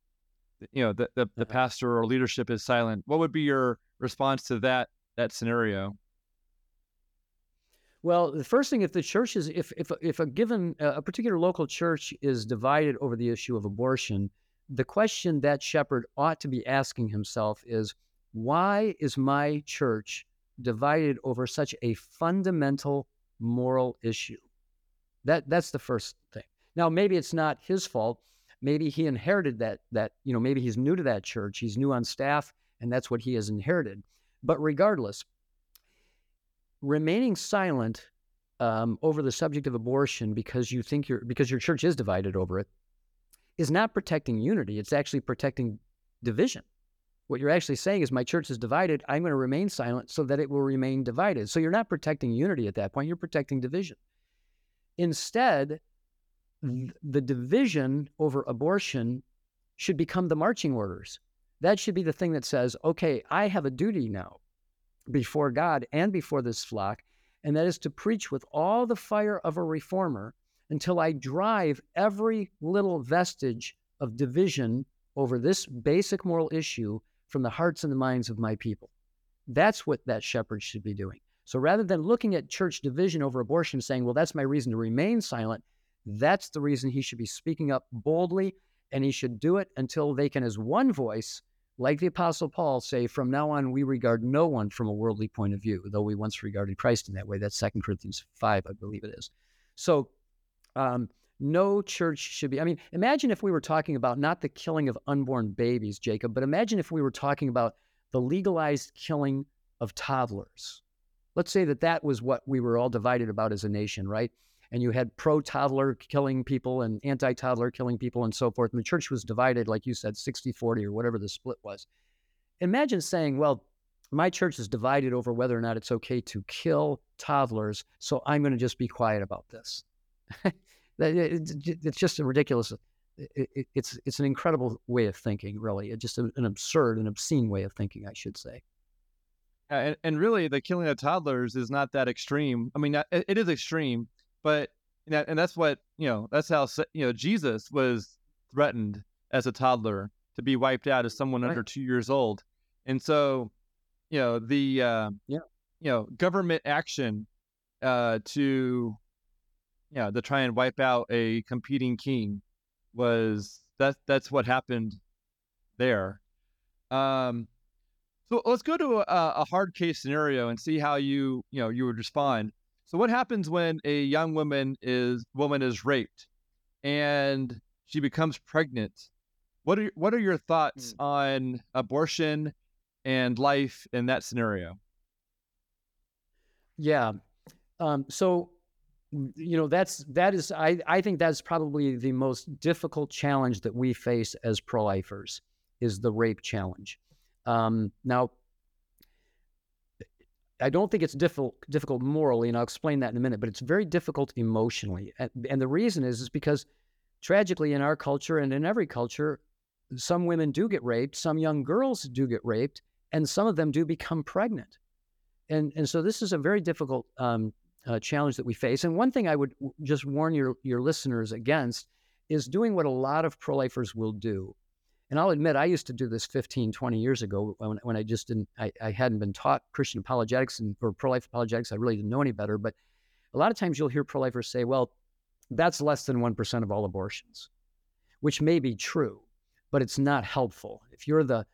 you know, the, the, the pastor or leadership is silent. What would be your response to that that scenario? Well, the first thing, if the church is, if if if a given uh, a particular local church is divided over the issue of abortion, the question that shepherd ought to be asking himself is, why is my church divided over such a fundamental moral issue? That that's the first thing. Now, maybe it's not his fault. Maybe he inherited that that you know maybe he's new to that church. He's new on staff, and that's what he has inherited. But regardless, remaining silent um, over the subject of abortion because you think your because your church is divided over it is not protecting unity. It's actually protecting division. What you're actually saying is, my church is divided. I'm going to remain silent so that it will remain divided. So you're not protecting unity at that point. You're protecting division. Instead, the division over abortion should become the marching orders. That should be the thing that says, okay, I have a duty now before God and before this flock, and that is to preach with all the fire of a reformer until I drive every little vestige of division over this basic moral issue from the hearts and the minds of my people. That's what that shepherd should be doing. So rather than looking at church division over abortion saying, well, that's my reason to remain silent, that's the reason he should be speaking up boldly and he should do it until they can, as one voice, like the Apostle Paul, say, From now on, we regard no one from a worldly point of view, though we once regarded Christ in that way. That's Second Corinthians 5, I believe it is. So, um, no church should be. I mean, imagine if we were talking about not the killing of unborn babies, Jacob, but imagine if we were talking about the legalized killing of toddlers. Let's say that that was what we were all divided about as a nation, right? And you had pro toddler killing people and anti toddler killing people and so forth. And the church was divided, like you said, 60 40 or whatever the split was. Imagine saying, well, my church is divided over whether or not it's okay to kill toddlers, so I'm going to just be quiet about this. it's just a ridiculous. Uh, it's it's an incredible way of thinking, really. It's just uh, an absurd and obscene way of thinking, I should say. and, and really, the killing of toddlers is not that extreme. I mean, uh, it, it is extreme, but and that's what you know. That's how you know Jesus was threatened as a toddler to be wiped out as someone right. under two years old, and so you know the uh, yeah you know government action uh, to yeah, to try and wipe out a competing king was that that's what happened there. Um, so let's go to a, a, hard case scenario and see how you you know you would respond. So what happens when a young woman is woman is raped and she becomes pregnant? What are what are your thoughts mm. on abortion and life in that scenario? Yeah. Um, so you know that's that is I, I think that's probably the most difficult challenge that we face as pro-lifers is the rape challenge um, now i don't think it's difficult difficult morally and i'll explain that in a minute but it's very difficult emotionally and, and the reason is is because tragically in our culture and in every culture some women do get raped some young girls do get raped and some of them do become pregnant and and so this is a very difficult um, uh, challenge that we face. And one thing I would just warn your your listeners against is doing what a lot of pro-lifers will do. And I'll admit, I used to do this 15, 20 years ago when, when I just didn't, I, I hadn't been taught Christian apologetics and or pro-life apologetics. I really didn't know any better. But a lot of times you'll hear pro-lifers say, well, that's less than 1% of all abortions, which may be true, but it's not helpful. If you're the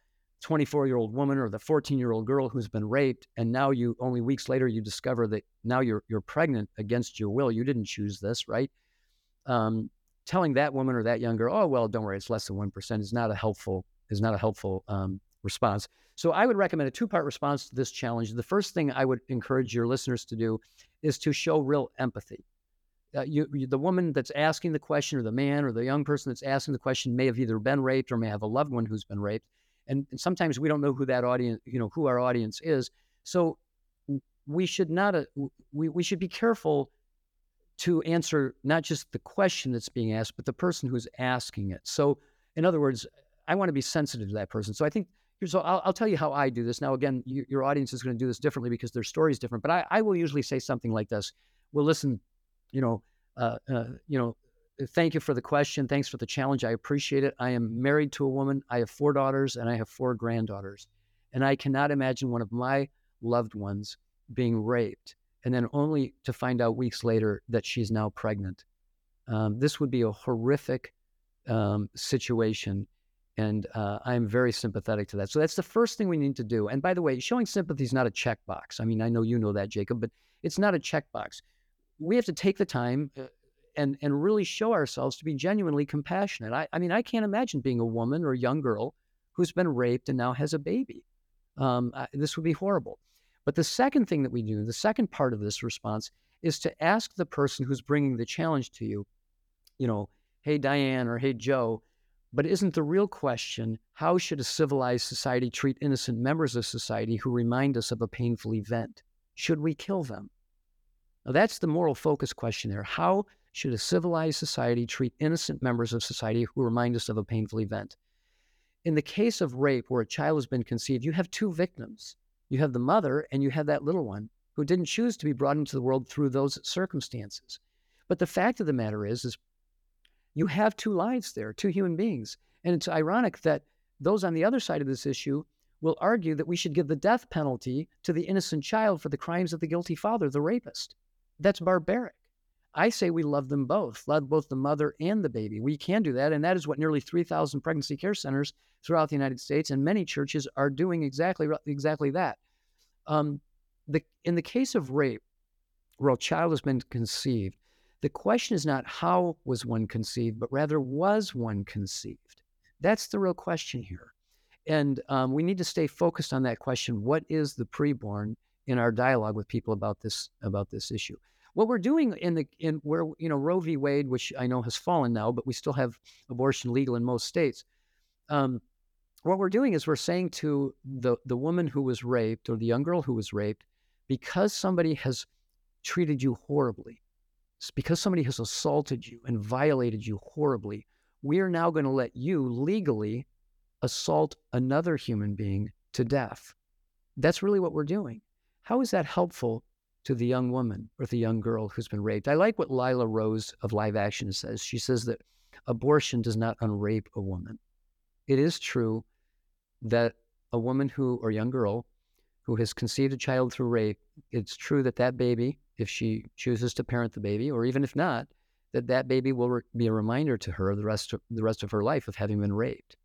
24 year old woman or the 14 year old girl who's been raped and now you only weeks later you discover that now you're you're pregnant against your will you didn't choose this right um, telling that woman or that young girl oh well don't worry it's less than 1% is not a helpful is not a helpful um, response. So i would recommend a two part response to this challenge. The first thing i would encourage your listeners to do is to show real empathy. Uh, you, you, the woman that's asking the question or the man or the young person that's asking the question may have either been raped or may have a loved one who's been raped and, and sometimes we don't know who that audience, you know, who our audience is. So we should not, uh, we, we should be careful to answer not just the question that's being asked, but the person who's asking it. So, in other words, I want to be sensitive to that person. So I think here's, I'll, I'll tell you how I do this. Now, again, you, your audience is going to do this differently because their story is different. But I, I will usually say something like this: "Well, listen, you know, uh, uh, you know, thank you for the question. Thanks for the challenge. I appreciate it. I am married to a woman. I have four daughters and I have four granddaughters. And I cannot imagine one of my loved ones being raped and then only to find out weeks later that she's now pregnant. Um, this would be a horrific um, situation. And uh, I'm very sympathetic to that. So that's the first thing we need to do. And by the way, showing sympathy is not a checkbox. I mean, I know you know that, Jacob, but it's not a checkbox. We have to take the time. Uh, and and really show ourselves to be genuinely compassionate. I, I mean, I can't imagine being a woman or a young girl who's been raped and now has a baby. Um, I, this would be horrible. But the second thing that we do, the second part of this response, is to ask the person who's bringing the challenge to you, you know, hey Diane or hey Joe, but isn't the real question how should a civilized society treat innocent members of society who remind us of a painful event? Should we kill them? Now, that's the moral focus question there. How should a civilized society treat innocent members of society who remind us of a painful event? In the case of rape, where a child has been conceived, you have two victims. You have the mother and you have that little one who didn't choose to be brought into the world through those circumstances. But the fact of the matter is, is you have two lives there, two human beings. And it's ironic that those on the other side of this issue will argue that we should give the death penalty to the innocent child for the crimes of the guilty father, the rapist. That's barbaric. I say we love them both, love both the mother and the baby. We can do that. And that is what nearly 3,000 pregnancy care centers throughout the United States and many churches are doing exactly, exactly that. Um, the, in the case of rape, where a child has been conceived, the question is not how was one conceived, but rather was one conceived? That's the real question here. And um, we need to stay focused on that question. What is the preborn in our dialogue with people about this about this issue? What we're doing in the in where you know Roe v. Wade, which I know has fallen now, but we still have abortion legal in most states. Um, what we're doing is we're saying to the the woman who was raped or the young girl who was raped, because somebody has treated you horribly, because somebody has assaulted you and violated you horribly, we are now going to let you legally assault another human being to death. That's really what we're doing. How is that helpful to the young woman or the young girl who's been raped? I like what Lila Rose of Live Action says. She says that abortion does not unrape a woman. It is true that a woman who, or young girl, who has conceived a child through rape, it's true that that baby, if she chooses to parent the baby, or even if not, that that baby will re- be a reminder to her the rest of the rest of her life of having been raped.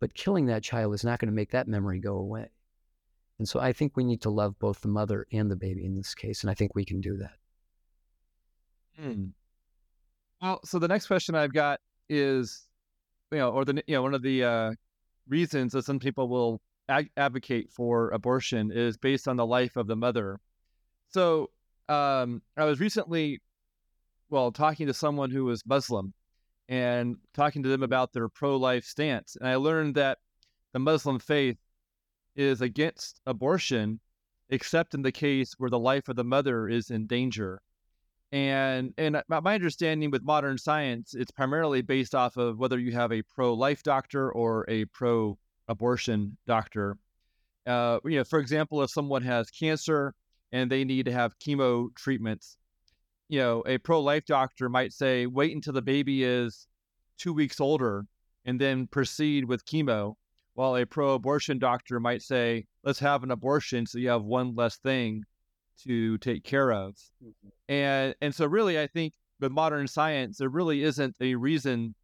But killing that child is not going to make that memory go away. And so I think we need to love both the mother and the baby in this case, and I think we can do that. Hmm. Well, so the next question I've got is, you know, or the you know one of the uh, reasons that some people will ag- advocate for abortion is based on the life of the mother. So um, I was recently, well, talking to someone who was Muslim and talking to them about their pro-life stance, and I learned that the Muslim faith is against abortion, except in the case where the life of the mother is in danger. And and my understanding with modern science, it's primarily based off of whether you have a pro-life doctor or a pro-abortion doctor. Uh, you know, for example, if someone has cancer and they need to have chemo treatments, you know, a pro-life doctor might say, wait until the baby is two weeks older and then proceed with chemo while a pro abortion doctor might say, let's have an abortion so you have one less thing to take care of. Mm-hmm. And and so really I think with modern science, there really isn't a reason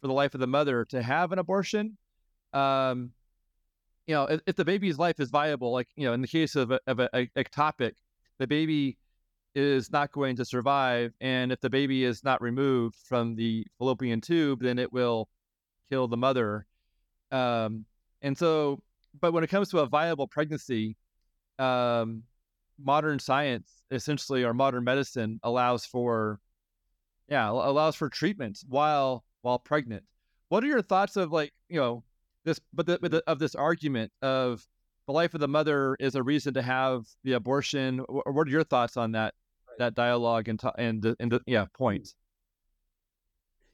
for the life of the mother to have an abortion. Um, you know, if, if the baby's life is viable, like, you know, in the case of a, of a, a ectopic, the baby is not going to survive. And if the baby is not removed from the fallopian tube, then it will kill the mother. Um, and so, but when it comes to a viable pregnancy, um, modern science essentially or modern medicine allows for, yeah, allows for treatment while while pregnant. What are your thoughts of like you know this, but the, but the, of this argument of the life of the mother is a reason to have the abortion? What are your thoughts on that that dialogue and and and the, yeah points?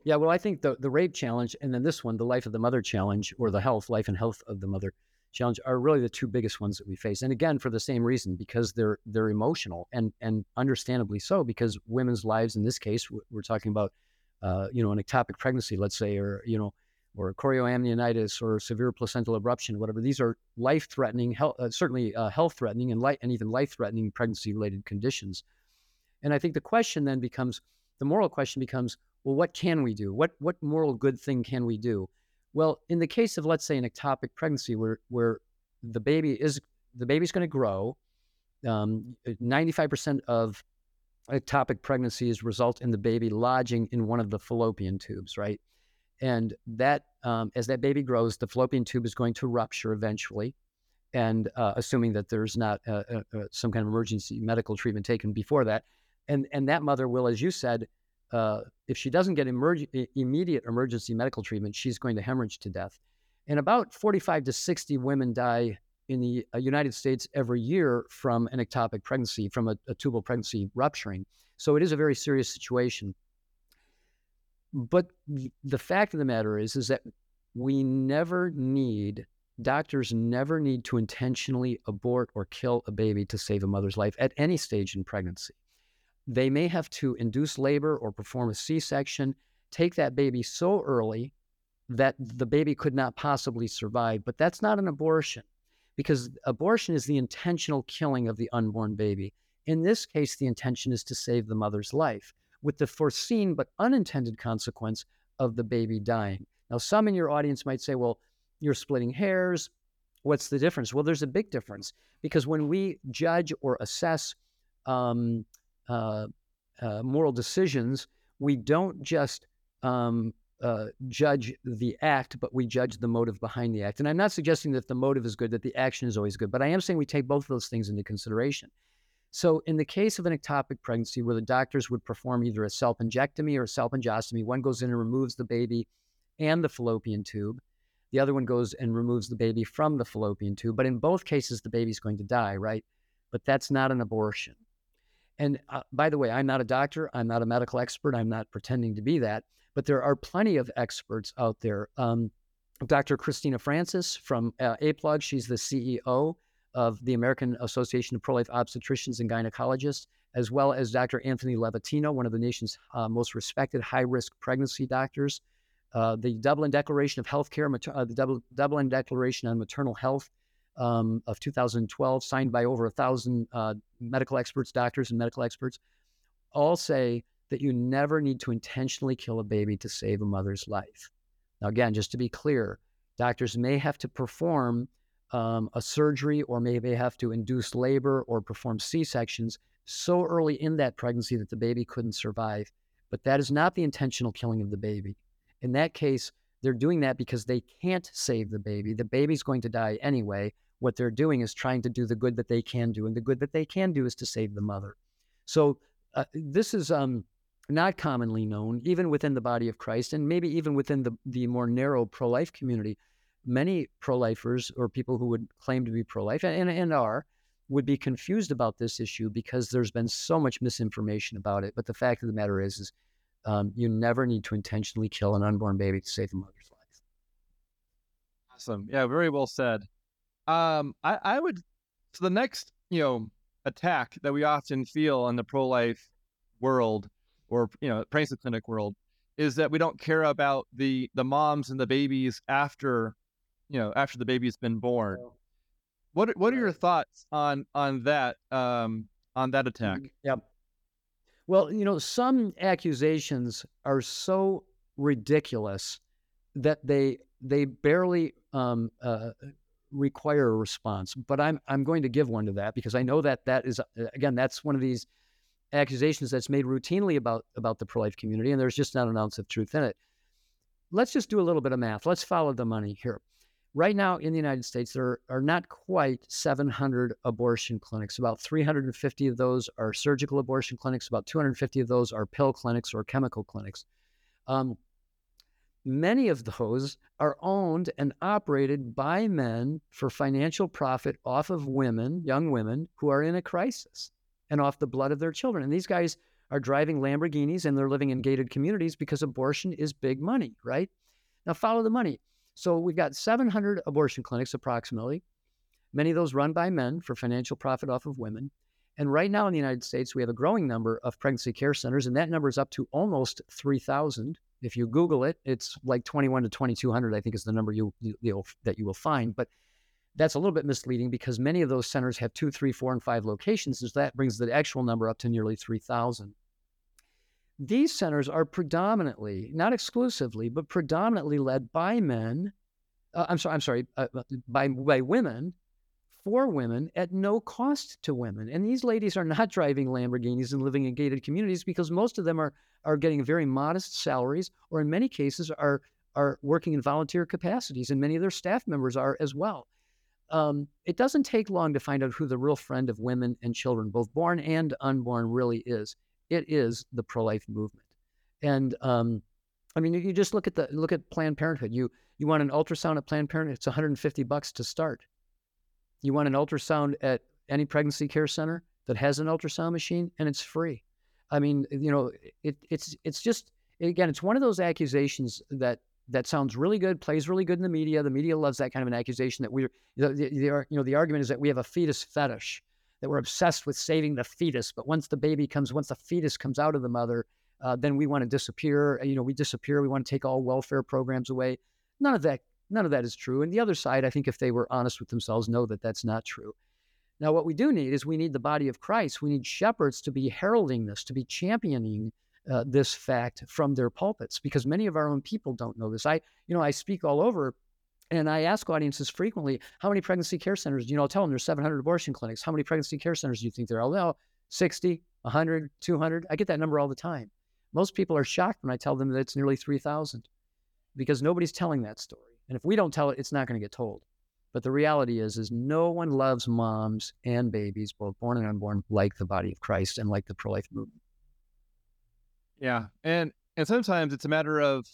Yeah, well, I think the the rape challenge and then this one, the life of the mother challenge, or the health, life and health of the mother challenge, are really the two biggest ones that we face. And again, for the same reason, because they're they're emotional and and understandably so, because women's lives in this case, we're talking about, uh, you know, an ectopic pregnancy, let's say, or you know, or chorioamnionitis or severe placental abruption, whatever. These are life-threatening, health, uh, certainly uh, health-threatening, and light and even life-threatening pregnancy-related conditions. And I think the question then becomes, the moral question becomes, well, what can we do? What what moral good thing can we do? Well, in the case of let's say an ectopic pregnancy, where where the baby is the baby's going to grow, um, 95% of ectopic pregnancies result in the baby lodging in one of the fallopian tubes, right? And that um, as that baby grows, the fallopian tube is going to rupture eventually, and uh, assuming that there's not uh, uh, uh some kind of emergency medical treatment taken before that, and and that mother will, as you said, uh, if she doesn't get emerg- immediate emergency medical treatment, she's going to hemorrhage to death. And about 45 to 60 women die in the uh, United States every year from an ectopic pregnancy, from a, a tubal pregnancy rupturing. So it is a very serious situation. But the fact of the matter is, is that we never need doctors never need to intentionally abort or kill a baby to save a mother's life at any stage in pregnancy they may have to induce labor or perform a C section, take that baby so early that the baby could not possibly survive. But that's not an abortion because abortion is the intentional killing of the unborn baby. In this case, the intention is to save the mother's life with the foreseen but unintended consequence of the baby dying. Now, some in your audience might say, well, you're splitting hairs. What's the difference? Well, there's a big difference because when we judge or assess um, uh, uh, moral decisions, we don't just um, uh, judge the act, but we judge the motive behind the act. And I'm not suggesting that the motive is good, that the action is always good, but I am saying we take both of those things into consideration. So, in the case of an ectopic pregnancy where the doctors would perform either a salpingectomy or a salpingostomy, one goes in and removes the baby and the fallopian tube. The other one goes and removes the baby from the fallopian tube. But in both cases, the baby's going to die, right? But that's not an abortion. And uh, by the way, I'm not a doctor. I'm not a medical expert. I'm not pretending to be that. But there are plenty of experts out there. Um, Dr. Christina Francis from uh, APLOG, she's the CEO of the American Association of Pro Life Obstetricians and Gynecologists, as well as Dr. Anthony Levatino, one of the nation's uh, most respected high risk pregnancy doctors. Uh, the Dublin Declaration of Healthcare, uh, the Dublin Declaration on Maternal Health um, of 2012, signed by over a thousand uh, medical experts, doctors, and medical experts, all say that you never need to intentionally kill a baby to save a mother's life. Now, again, just to be clear, doctors may have to perform um, a surgery or maybe have to induce labor or perform C sections so early in that pregnancy that the baby couldn't survive. But that is not the intentional killing of the baby. In that case, they're doing that because they can't save the baby. The baby's going to die anyway. What they're doing is trying to do the good that they can do. And the good that they can do is to save the mother. So uh, this is um, not commonly known, even within the body of Christ, and maybe even within the, the more narrow pro life community. Many pro lifers or people who would claim to be pro life and, and are would be confused about this issue because there's been so much misinformation about it. But the fact of the matter is, is um, you never need to intentionally kill an unborn baby to save the mother's life. Awesome. Yeah, very well said. Um, I, I would, so the next, you know, attack that we often feel in the pro life world or, you know, pregnancy clinic world is that we don't care about the the moms and the babies after, you know, after the baby's been born. What what are your thoughts on on that um on that attack? Mm, yep. Well, you know, some accusations are so ridiculous that they they barely um, uh, require a response. But I'm I'm going to give one to that because I know that that is uh, again that's one of these accusations that's made routinely about about the pro life community, and there's just not an ounce of truth in it. Let's just do a little bit of math. Let's follow the money here. Right now in the United States, there are not quite 700 abortion clinics. About 350 of those are surgical abortion clinics. About 250 of those are pill clinics or chemical clinics. Um, Many of those are owned and operated by men for financial profit off of women, young women who are in a crisis and off the blood of their children. And these guys are driving Lamborghinis and they're living in gated communities because abortion is big money, right? Now, follow the money. So we've got 700 abortion clinics approximately, many of those run by men for financial profit off of women. And right now in the United States, we have a growing number of pregnancy care centers, and that number is up to almost 3,000. If you Google it, it's like 21 to 2,200, I think is the number you, you that you will find. But that's a little bit misleading because many of those centers have two, three, four, and five locations. So that brings the actual number up to nearly 3,000. These centers are predominantly, not exclusively, but predominantly led by men. Uh, I'm sorry, I'm sorry, uh, uh by by women for women at no cost to women. And these ladies are not driving Lamborghinis and living in gated communities because most of them are are getting very modest salaries, or in many cases are are working in volunteer capacities, and many of their staff members are as well. Um, it doesn't take long to find out who the real friend of women and children, both born and unborn, really is. It is the pro-life movement, and um, I mean, you just look at the look at Planned Parenthood. You you want an ultrasound at Planned Parenthood? It's 150 bucks to start. You want an ultrasound at any pregnancy care center that has an ultrasound machine, and it's free. I mean, you know, it, it's it's just again, it's one of those accusations that that sounds really good, plays really good in the media. The media loves that kind of an accusation that we're the, the, the you know the argument is that we have a fetus fetish, that we're obsessed with saving the fetus. But once the baby comes, once the fetus comes out of the mother, uh, then we want to disappear. You know, we disappear. We want to take all welfare programs away. None of that none of that is true. And the other side, I think, if they were honest with themselves, know that that's not true. Now, what we do need is we need the body of Christ. We need shepherds to be heralding this, to be championing uh, this fact from their pulpits, because many of our own people don't know this. I, you know, I speak all over, and I ask audiences frequently, how many pregnancy care centers? You know, I'll tell them there's 700 abortion clinics. How many pregnancy care centers do you think there are? I'll know 60, 100, 200. I get that number all the time. Most people are shocked when I tell them that it's nearly 3,000 because nobody's telling that story. And if we don't tell it, it's not going to get told. But the reality is, is no one loves moms and babies, both born and unborn, like the body of Christ and like the pro-life movement. Yeah, and and sometimes it's a matter of,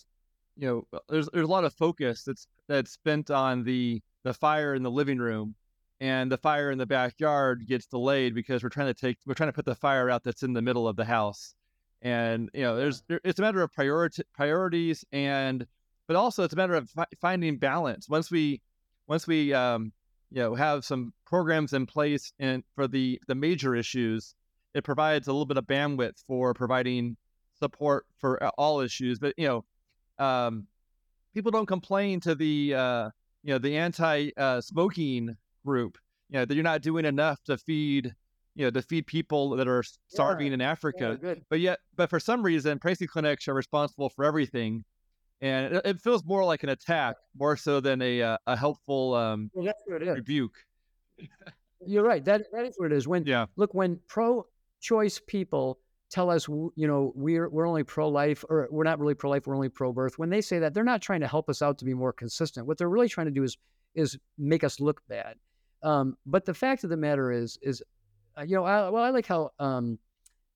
you know, there's there's a lot of focus that's that's spent on the the fire in the living room, and the fire in the backyard gets delayed because we're trying to take we're trying to put the fire out that's in the middle of the house, and you know, there's there, it's a matter of priority priorities and, but also it's a matter of fi- finding balance. Once we once we um, you know have some programs in place and for the the major issues, it provides a little bit of bandwidth for providing support for all issues. But you know, um, people don't complain to the uh, you know the anti uh, smoking group. You know that you're not doing enough to feed you know to feed people that are starving yeah, in Africa. Yeah, but yet, but for some reason, pregnancy clinics are responsible for everything and it, it, feels more like an attack more so than a uh, a helpful um, well, that's what it is. rebuke. You're right. That that is what it is. When yeah, look when pro-choice people tell us, you know, we're we're only pro-life or we're not really pro-life, we're only pro-birth. When they say that, they're not trying to help us out to be more consistent. What they're really trying to do is is make us look bad. Um, but the fact of the matter is, is uh, you know, I, well, I like how um,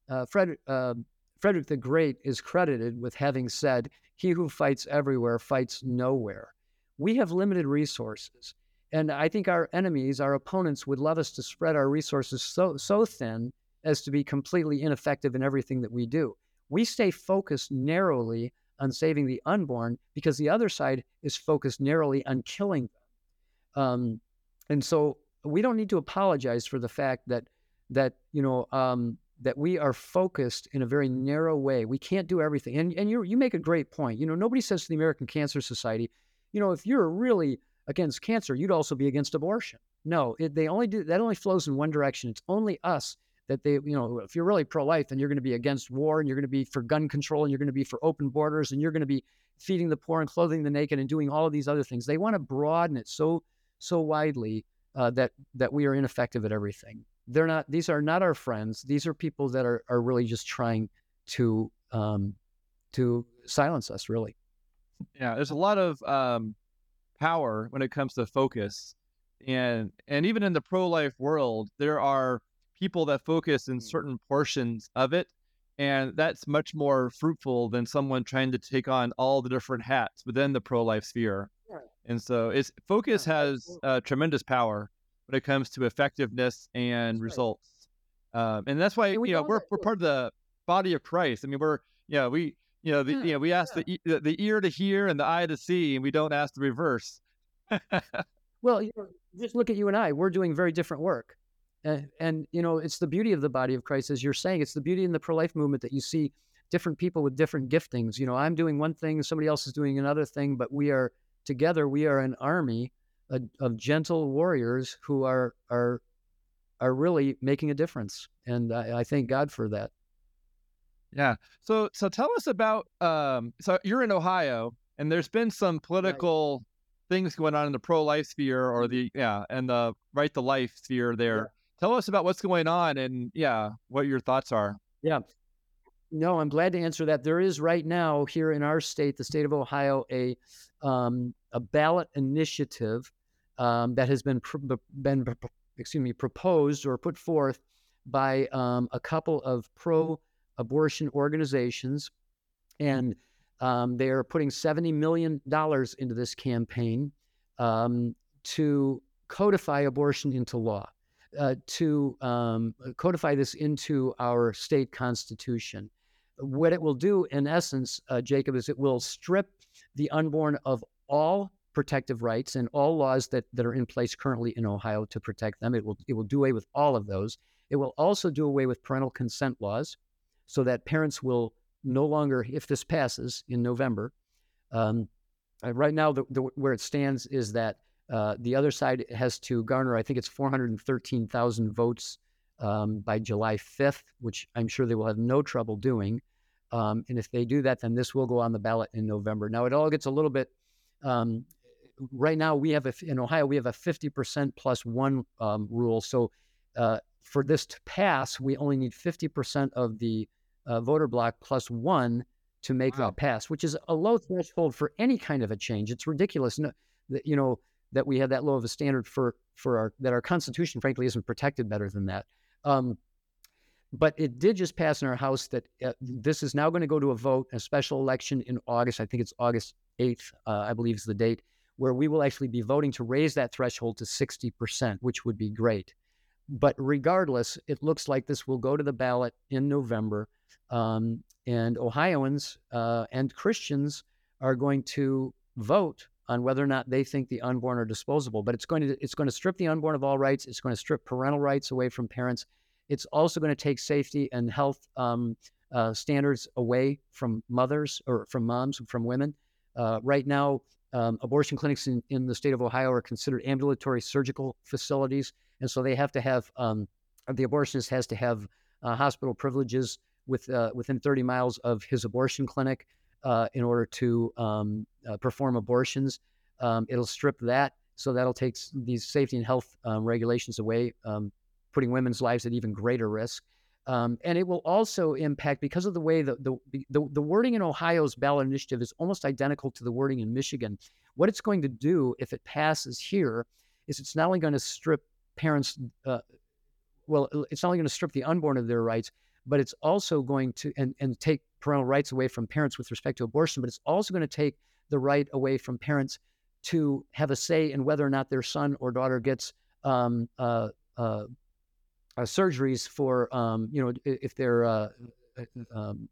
uh, Fred, uh, Frederick the Great is credited with having said, he who fights everywhere fights nowhere. We have limited resources. And I think our enemies, our opponents, would love us to spread our resources so, so thin as to be completely ineffective in everything that we do. We stay focused narrowly on saving the unborn because the other side is focused narrowly on killing them. Um, and so we don't need to apologize for the fact that that you know um, that we are focused in a very narrow way. We can't do everything. And and you you make a great point. You know, nobody says to the American Cancer Society, you know, if you're really against cancer, you'd also be against abortion. No, it, they only do that only flows in one direction. It's only us that they, you know, if you're really pro-life, then you're going to be against war and you're going to be for gun control and you're going to be for open borders and you're going to be feeding the poor and clothing the naked and doing all of these other things. They want to broaden it so so widely uh, that that we are ineffective at everything they're not these are not our friends. These are people that are, are really just trying to um, to silence us really. Yeah there's a lot of um, power when it comes to focus and and even in the pro-life world there are people that focus in mm. certain portions of it and that's much more fruitful than someone trying to take on all the different hats within the pro-life sphere. And so it's focus has uh, tremendous power when it comes to effectiveness and results. Um, and that's why you know we're we're part of the body of Christ. I mean, we're you know we you know the yeah, you know we ask yeah. the, the ear to hear and the eye to see, and we don't ask the reverse. well, you know, just look at you and I. We're doing very different work, and, and you know it's the beauty of the body of Christ, as you're saying. It's the beauty in the pro-life movement that you see different people with different giftings. You know, I'm doing one thing, somebody else is doing another thing, but we are together. We are an army a, of gentle warriors who are are are really making a difference, and I, I thank God for that. Yeah. So so tell us about um. So you're in Ohio, and there's been some political right. things going on in the pro life sphere or the yeah and the right to life sphere there. Yeah. Tell us about what's going on and yeah, what your thoughts are. Yeah. No, I'm glad to answer that. There is right now here in our state, the state of Ohio, a um, a ballot initiative um, that has been pr- been excuse me proposed or put forth by um, a couple of pro-abortion organizations, and um, they are putting seventy million dollars into this campaign um, to codify abortion into law, uh, to um, codify this into our state constitution. What it will do, in essence, uh, Jacob, is it will strip the unborn of all protective rights and all laws that, that are in place currently in Ohio to protect them. It will, it will do away with all of those. It will also do away with parental consent laws so that parents will no longer, if this passes in November, um, uh, right now, the, the, where it stands is that Uh, the other side has to garner, I think it's 413,000 votes um, by July 5th, which I'm sure they will have no trouble doing. Um, and if they do that, then this will go on the ballot in November. Now, it all gets a little bit. Um, right now, we have a, in Ohio we have a 50% plus one um, rule. So uh, for this to pass, we only need 50% of the uh, voter block plus one to make wow. that pass, which is a low threshold for any kind of a change. It's ridiculous. No, that, you know that we have that low of a standard for for our that our Constitution, frankly, isn't protected better than that. Um, but it did just pass in our House that uh, this is now going to go to a vote, a special election in August. I think it's August 8th, uh, I believe is the date, where we will actually be voting to raise that threshold to 60%, which would be great. But regardless, it looks like this will go to the ballot in November. Um, and Ohioans uh, and Christians are going to vote on whether or not they think the unborn are disposable. But it's going to it's going to strip the unborn of all rights. It's going to strip parental rights away from parents. It's also going to take safety and health um, uh, standards away from mothers or from moms, from women. Uh, right now, um, abortion clinics in, in the state of Ohio are considered ambulatory surgical facilities, and so they have to have um, the abortionist has to have uh, hospital privileges with uh, within 30 miles of his abortion clinic uh, in order to um, uh, perform abortions. Um, it'll strip that, so that'll take these safety and health um, regulations away, um, putting women's lives at even greater risk. Um, and it will also impact because of the way the, the, the the wording in Ohio's ballot initiative is almost identical to the wording in Michigan. What it's going to do if it passes here is it's not only going to strip parents, uh, well, it's not only going to strip the unborn of their rights, but it's also going to and, and take parental rights away from parents with respect to abortion, but it's also going to take the right away from parents to have a say in whether or not their son or daughter gets um, uh, uh, uh, surgeries for, um, you know, if they're, uh, uh, um,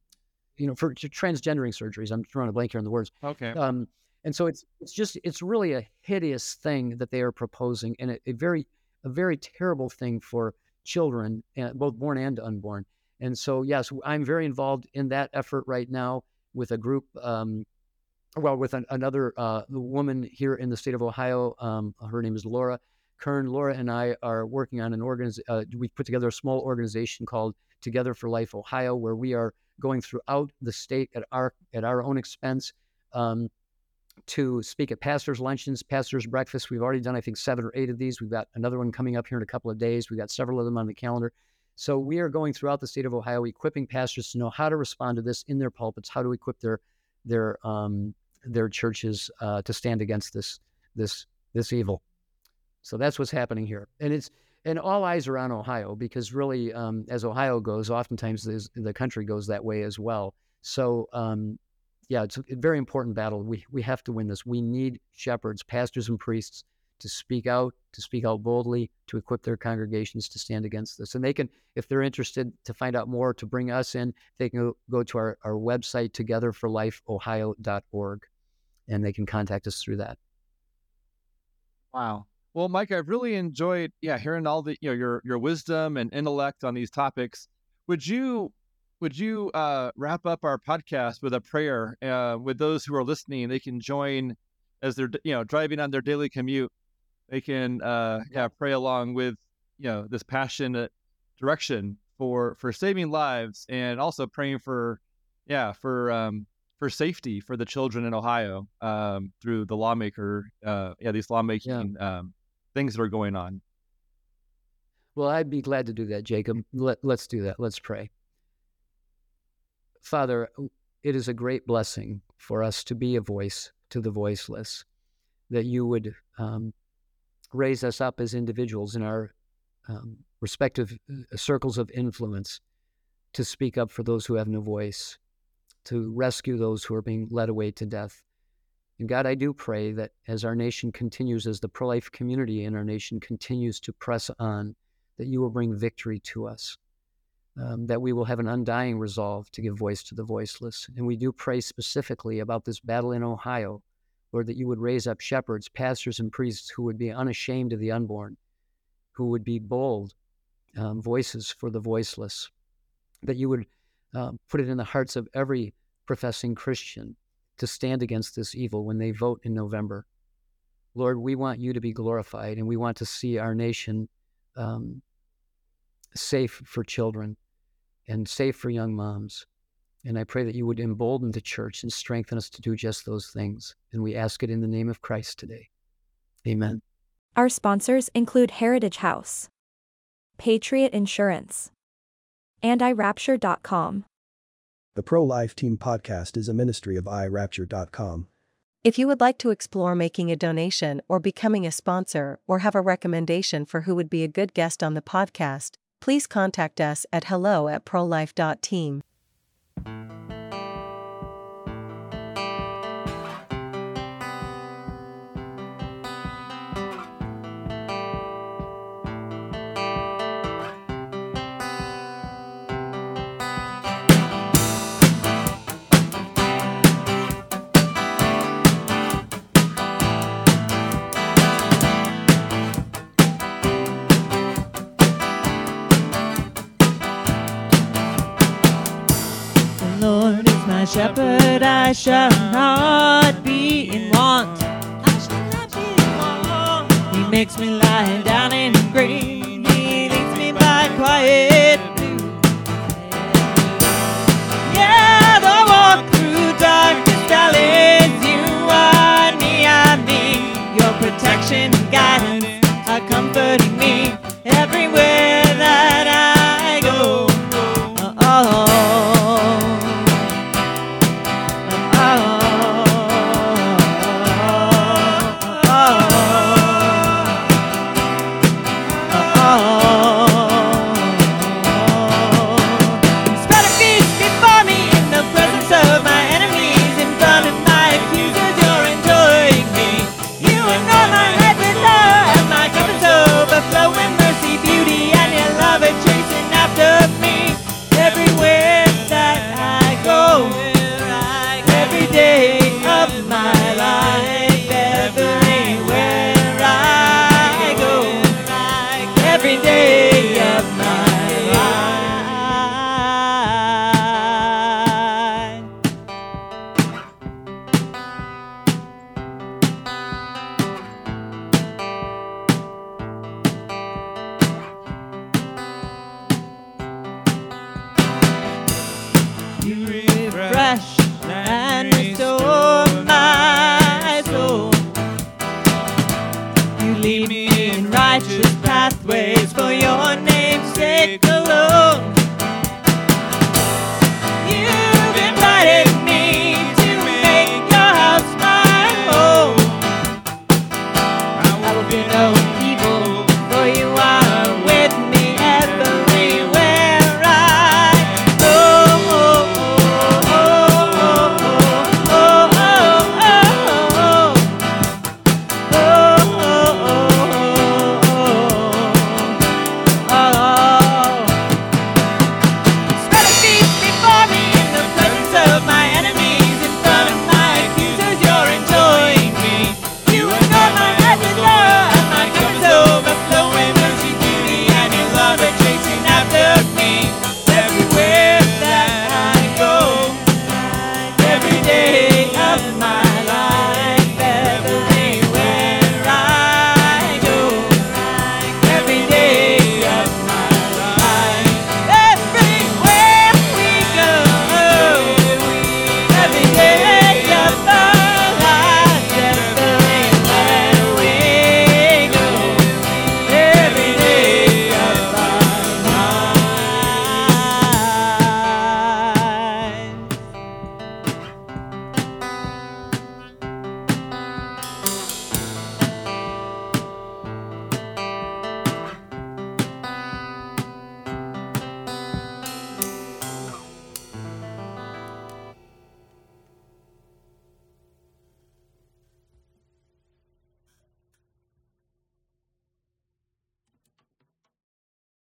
you know, for transgendering surgeries. I'm drawing a blank here on the words. Okay. Um, and so it's it's just it's really a hideous thing that they are proposing, and a, a very a very terrible thing for children, both born and unborn. And so, yes, I'm very involved in that effort right now with a group, um, well, with an, another uh, woman here in the state of Ohio. Um, her name is Laura Kern. Laura and I are working on an organization. Uh, we put together a small organization called Together for Life Ohio, where we are going throughout the state at our at our own expense um, to speak at pastors' luncheons, pastors' breakfasts. We've already done, I think, seven or eight of these. We've got another one coming up here in a couple of days. We've got several of them on the calendar. So we are going throughout the state of Ohio, equipping pastors to know how to respond to this in their pulpits, how to equip their their um, their churches uh, to stand against this this this evil. So that's what's happening here, and it's and all eyes are on Ohio because really, um, as Ohio goes, oftentimes the country goes that way as well. So um, yeah, it's a very important battle. We we have to win this. We need shepherds, pastors, and priests to speak out, to speak out boldly, to equip their congregations to stand against this. And they can, if they're interested to find out more, to bring us in, they can go, to our, our website, togetherforlifeohio.org, and they can contact us through that. Wow. Well, Mike, I've really enjoyed, yeah, hearing all the, you know, your your wisdom and intellect on these topics. Would you would you uh, wrap up our podcast with a prayer uh, with those who are listening? They can join as they're you know driving on their daily commute they can uh, yeah pray along with you know this passionate direction for for saving lives and also praying for yeah for um, for safety for the children in Ohio um, through the lawmaker uh, yeah these lawmaking yeah. Um, things that are going on. Well, I'd be glad to do that, Jacob. Let, let's do that. Let's pray. Father, it is a great blessing for us to be a voice to the voiceless, that you would um, raise us up as individuals in our um, respective uh, circles of influence to speak up for those who have no voice, to rescue those who are being led away to death. And God, I do pray that as our nation continues, as the pro life community in our nation continues to press on, that you will bring victory to us, um, that we will have an undying resolve to give voice to the voiceless. And we do pray specifically about this battle in Ohio Lord, that you would raise up shepherds, pastors, and priests who would be unashamed of the unborn, who would be bold um, voices for the voiceless, that you would um, put it in the hearts of every professing Christian to stand against this evil when they vote in November. Lord, we want you to be glorified and we want to see our nation um, safe for children and safe for young moms. And I pray that you would embolden the church and strengthen us to do just those things. And we ask it in the name of Christ today. Amen. Our sponsors include Heritage House, Patriot Insurance, and iRapture.com. The Pro Life Team podcast is a ministry of iRapture.com. If you would like to explore making a donation or becoming a sponsor or have a recommendation for who would be a good guest on the podcast, please contact us at hello at prolife.team. shepherd, I shall not be in want. I shall not be in want. He makes me lie down in green. He leads me by quiet blue. Yeah, though walk through darkest valleys, you are near me. Your protection and guidance are comforting me everywhere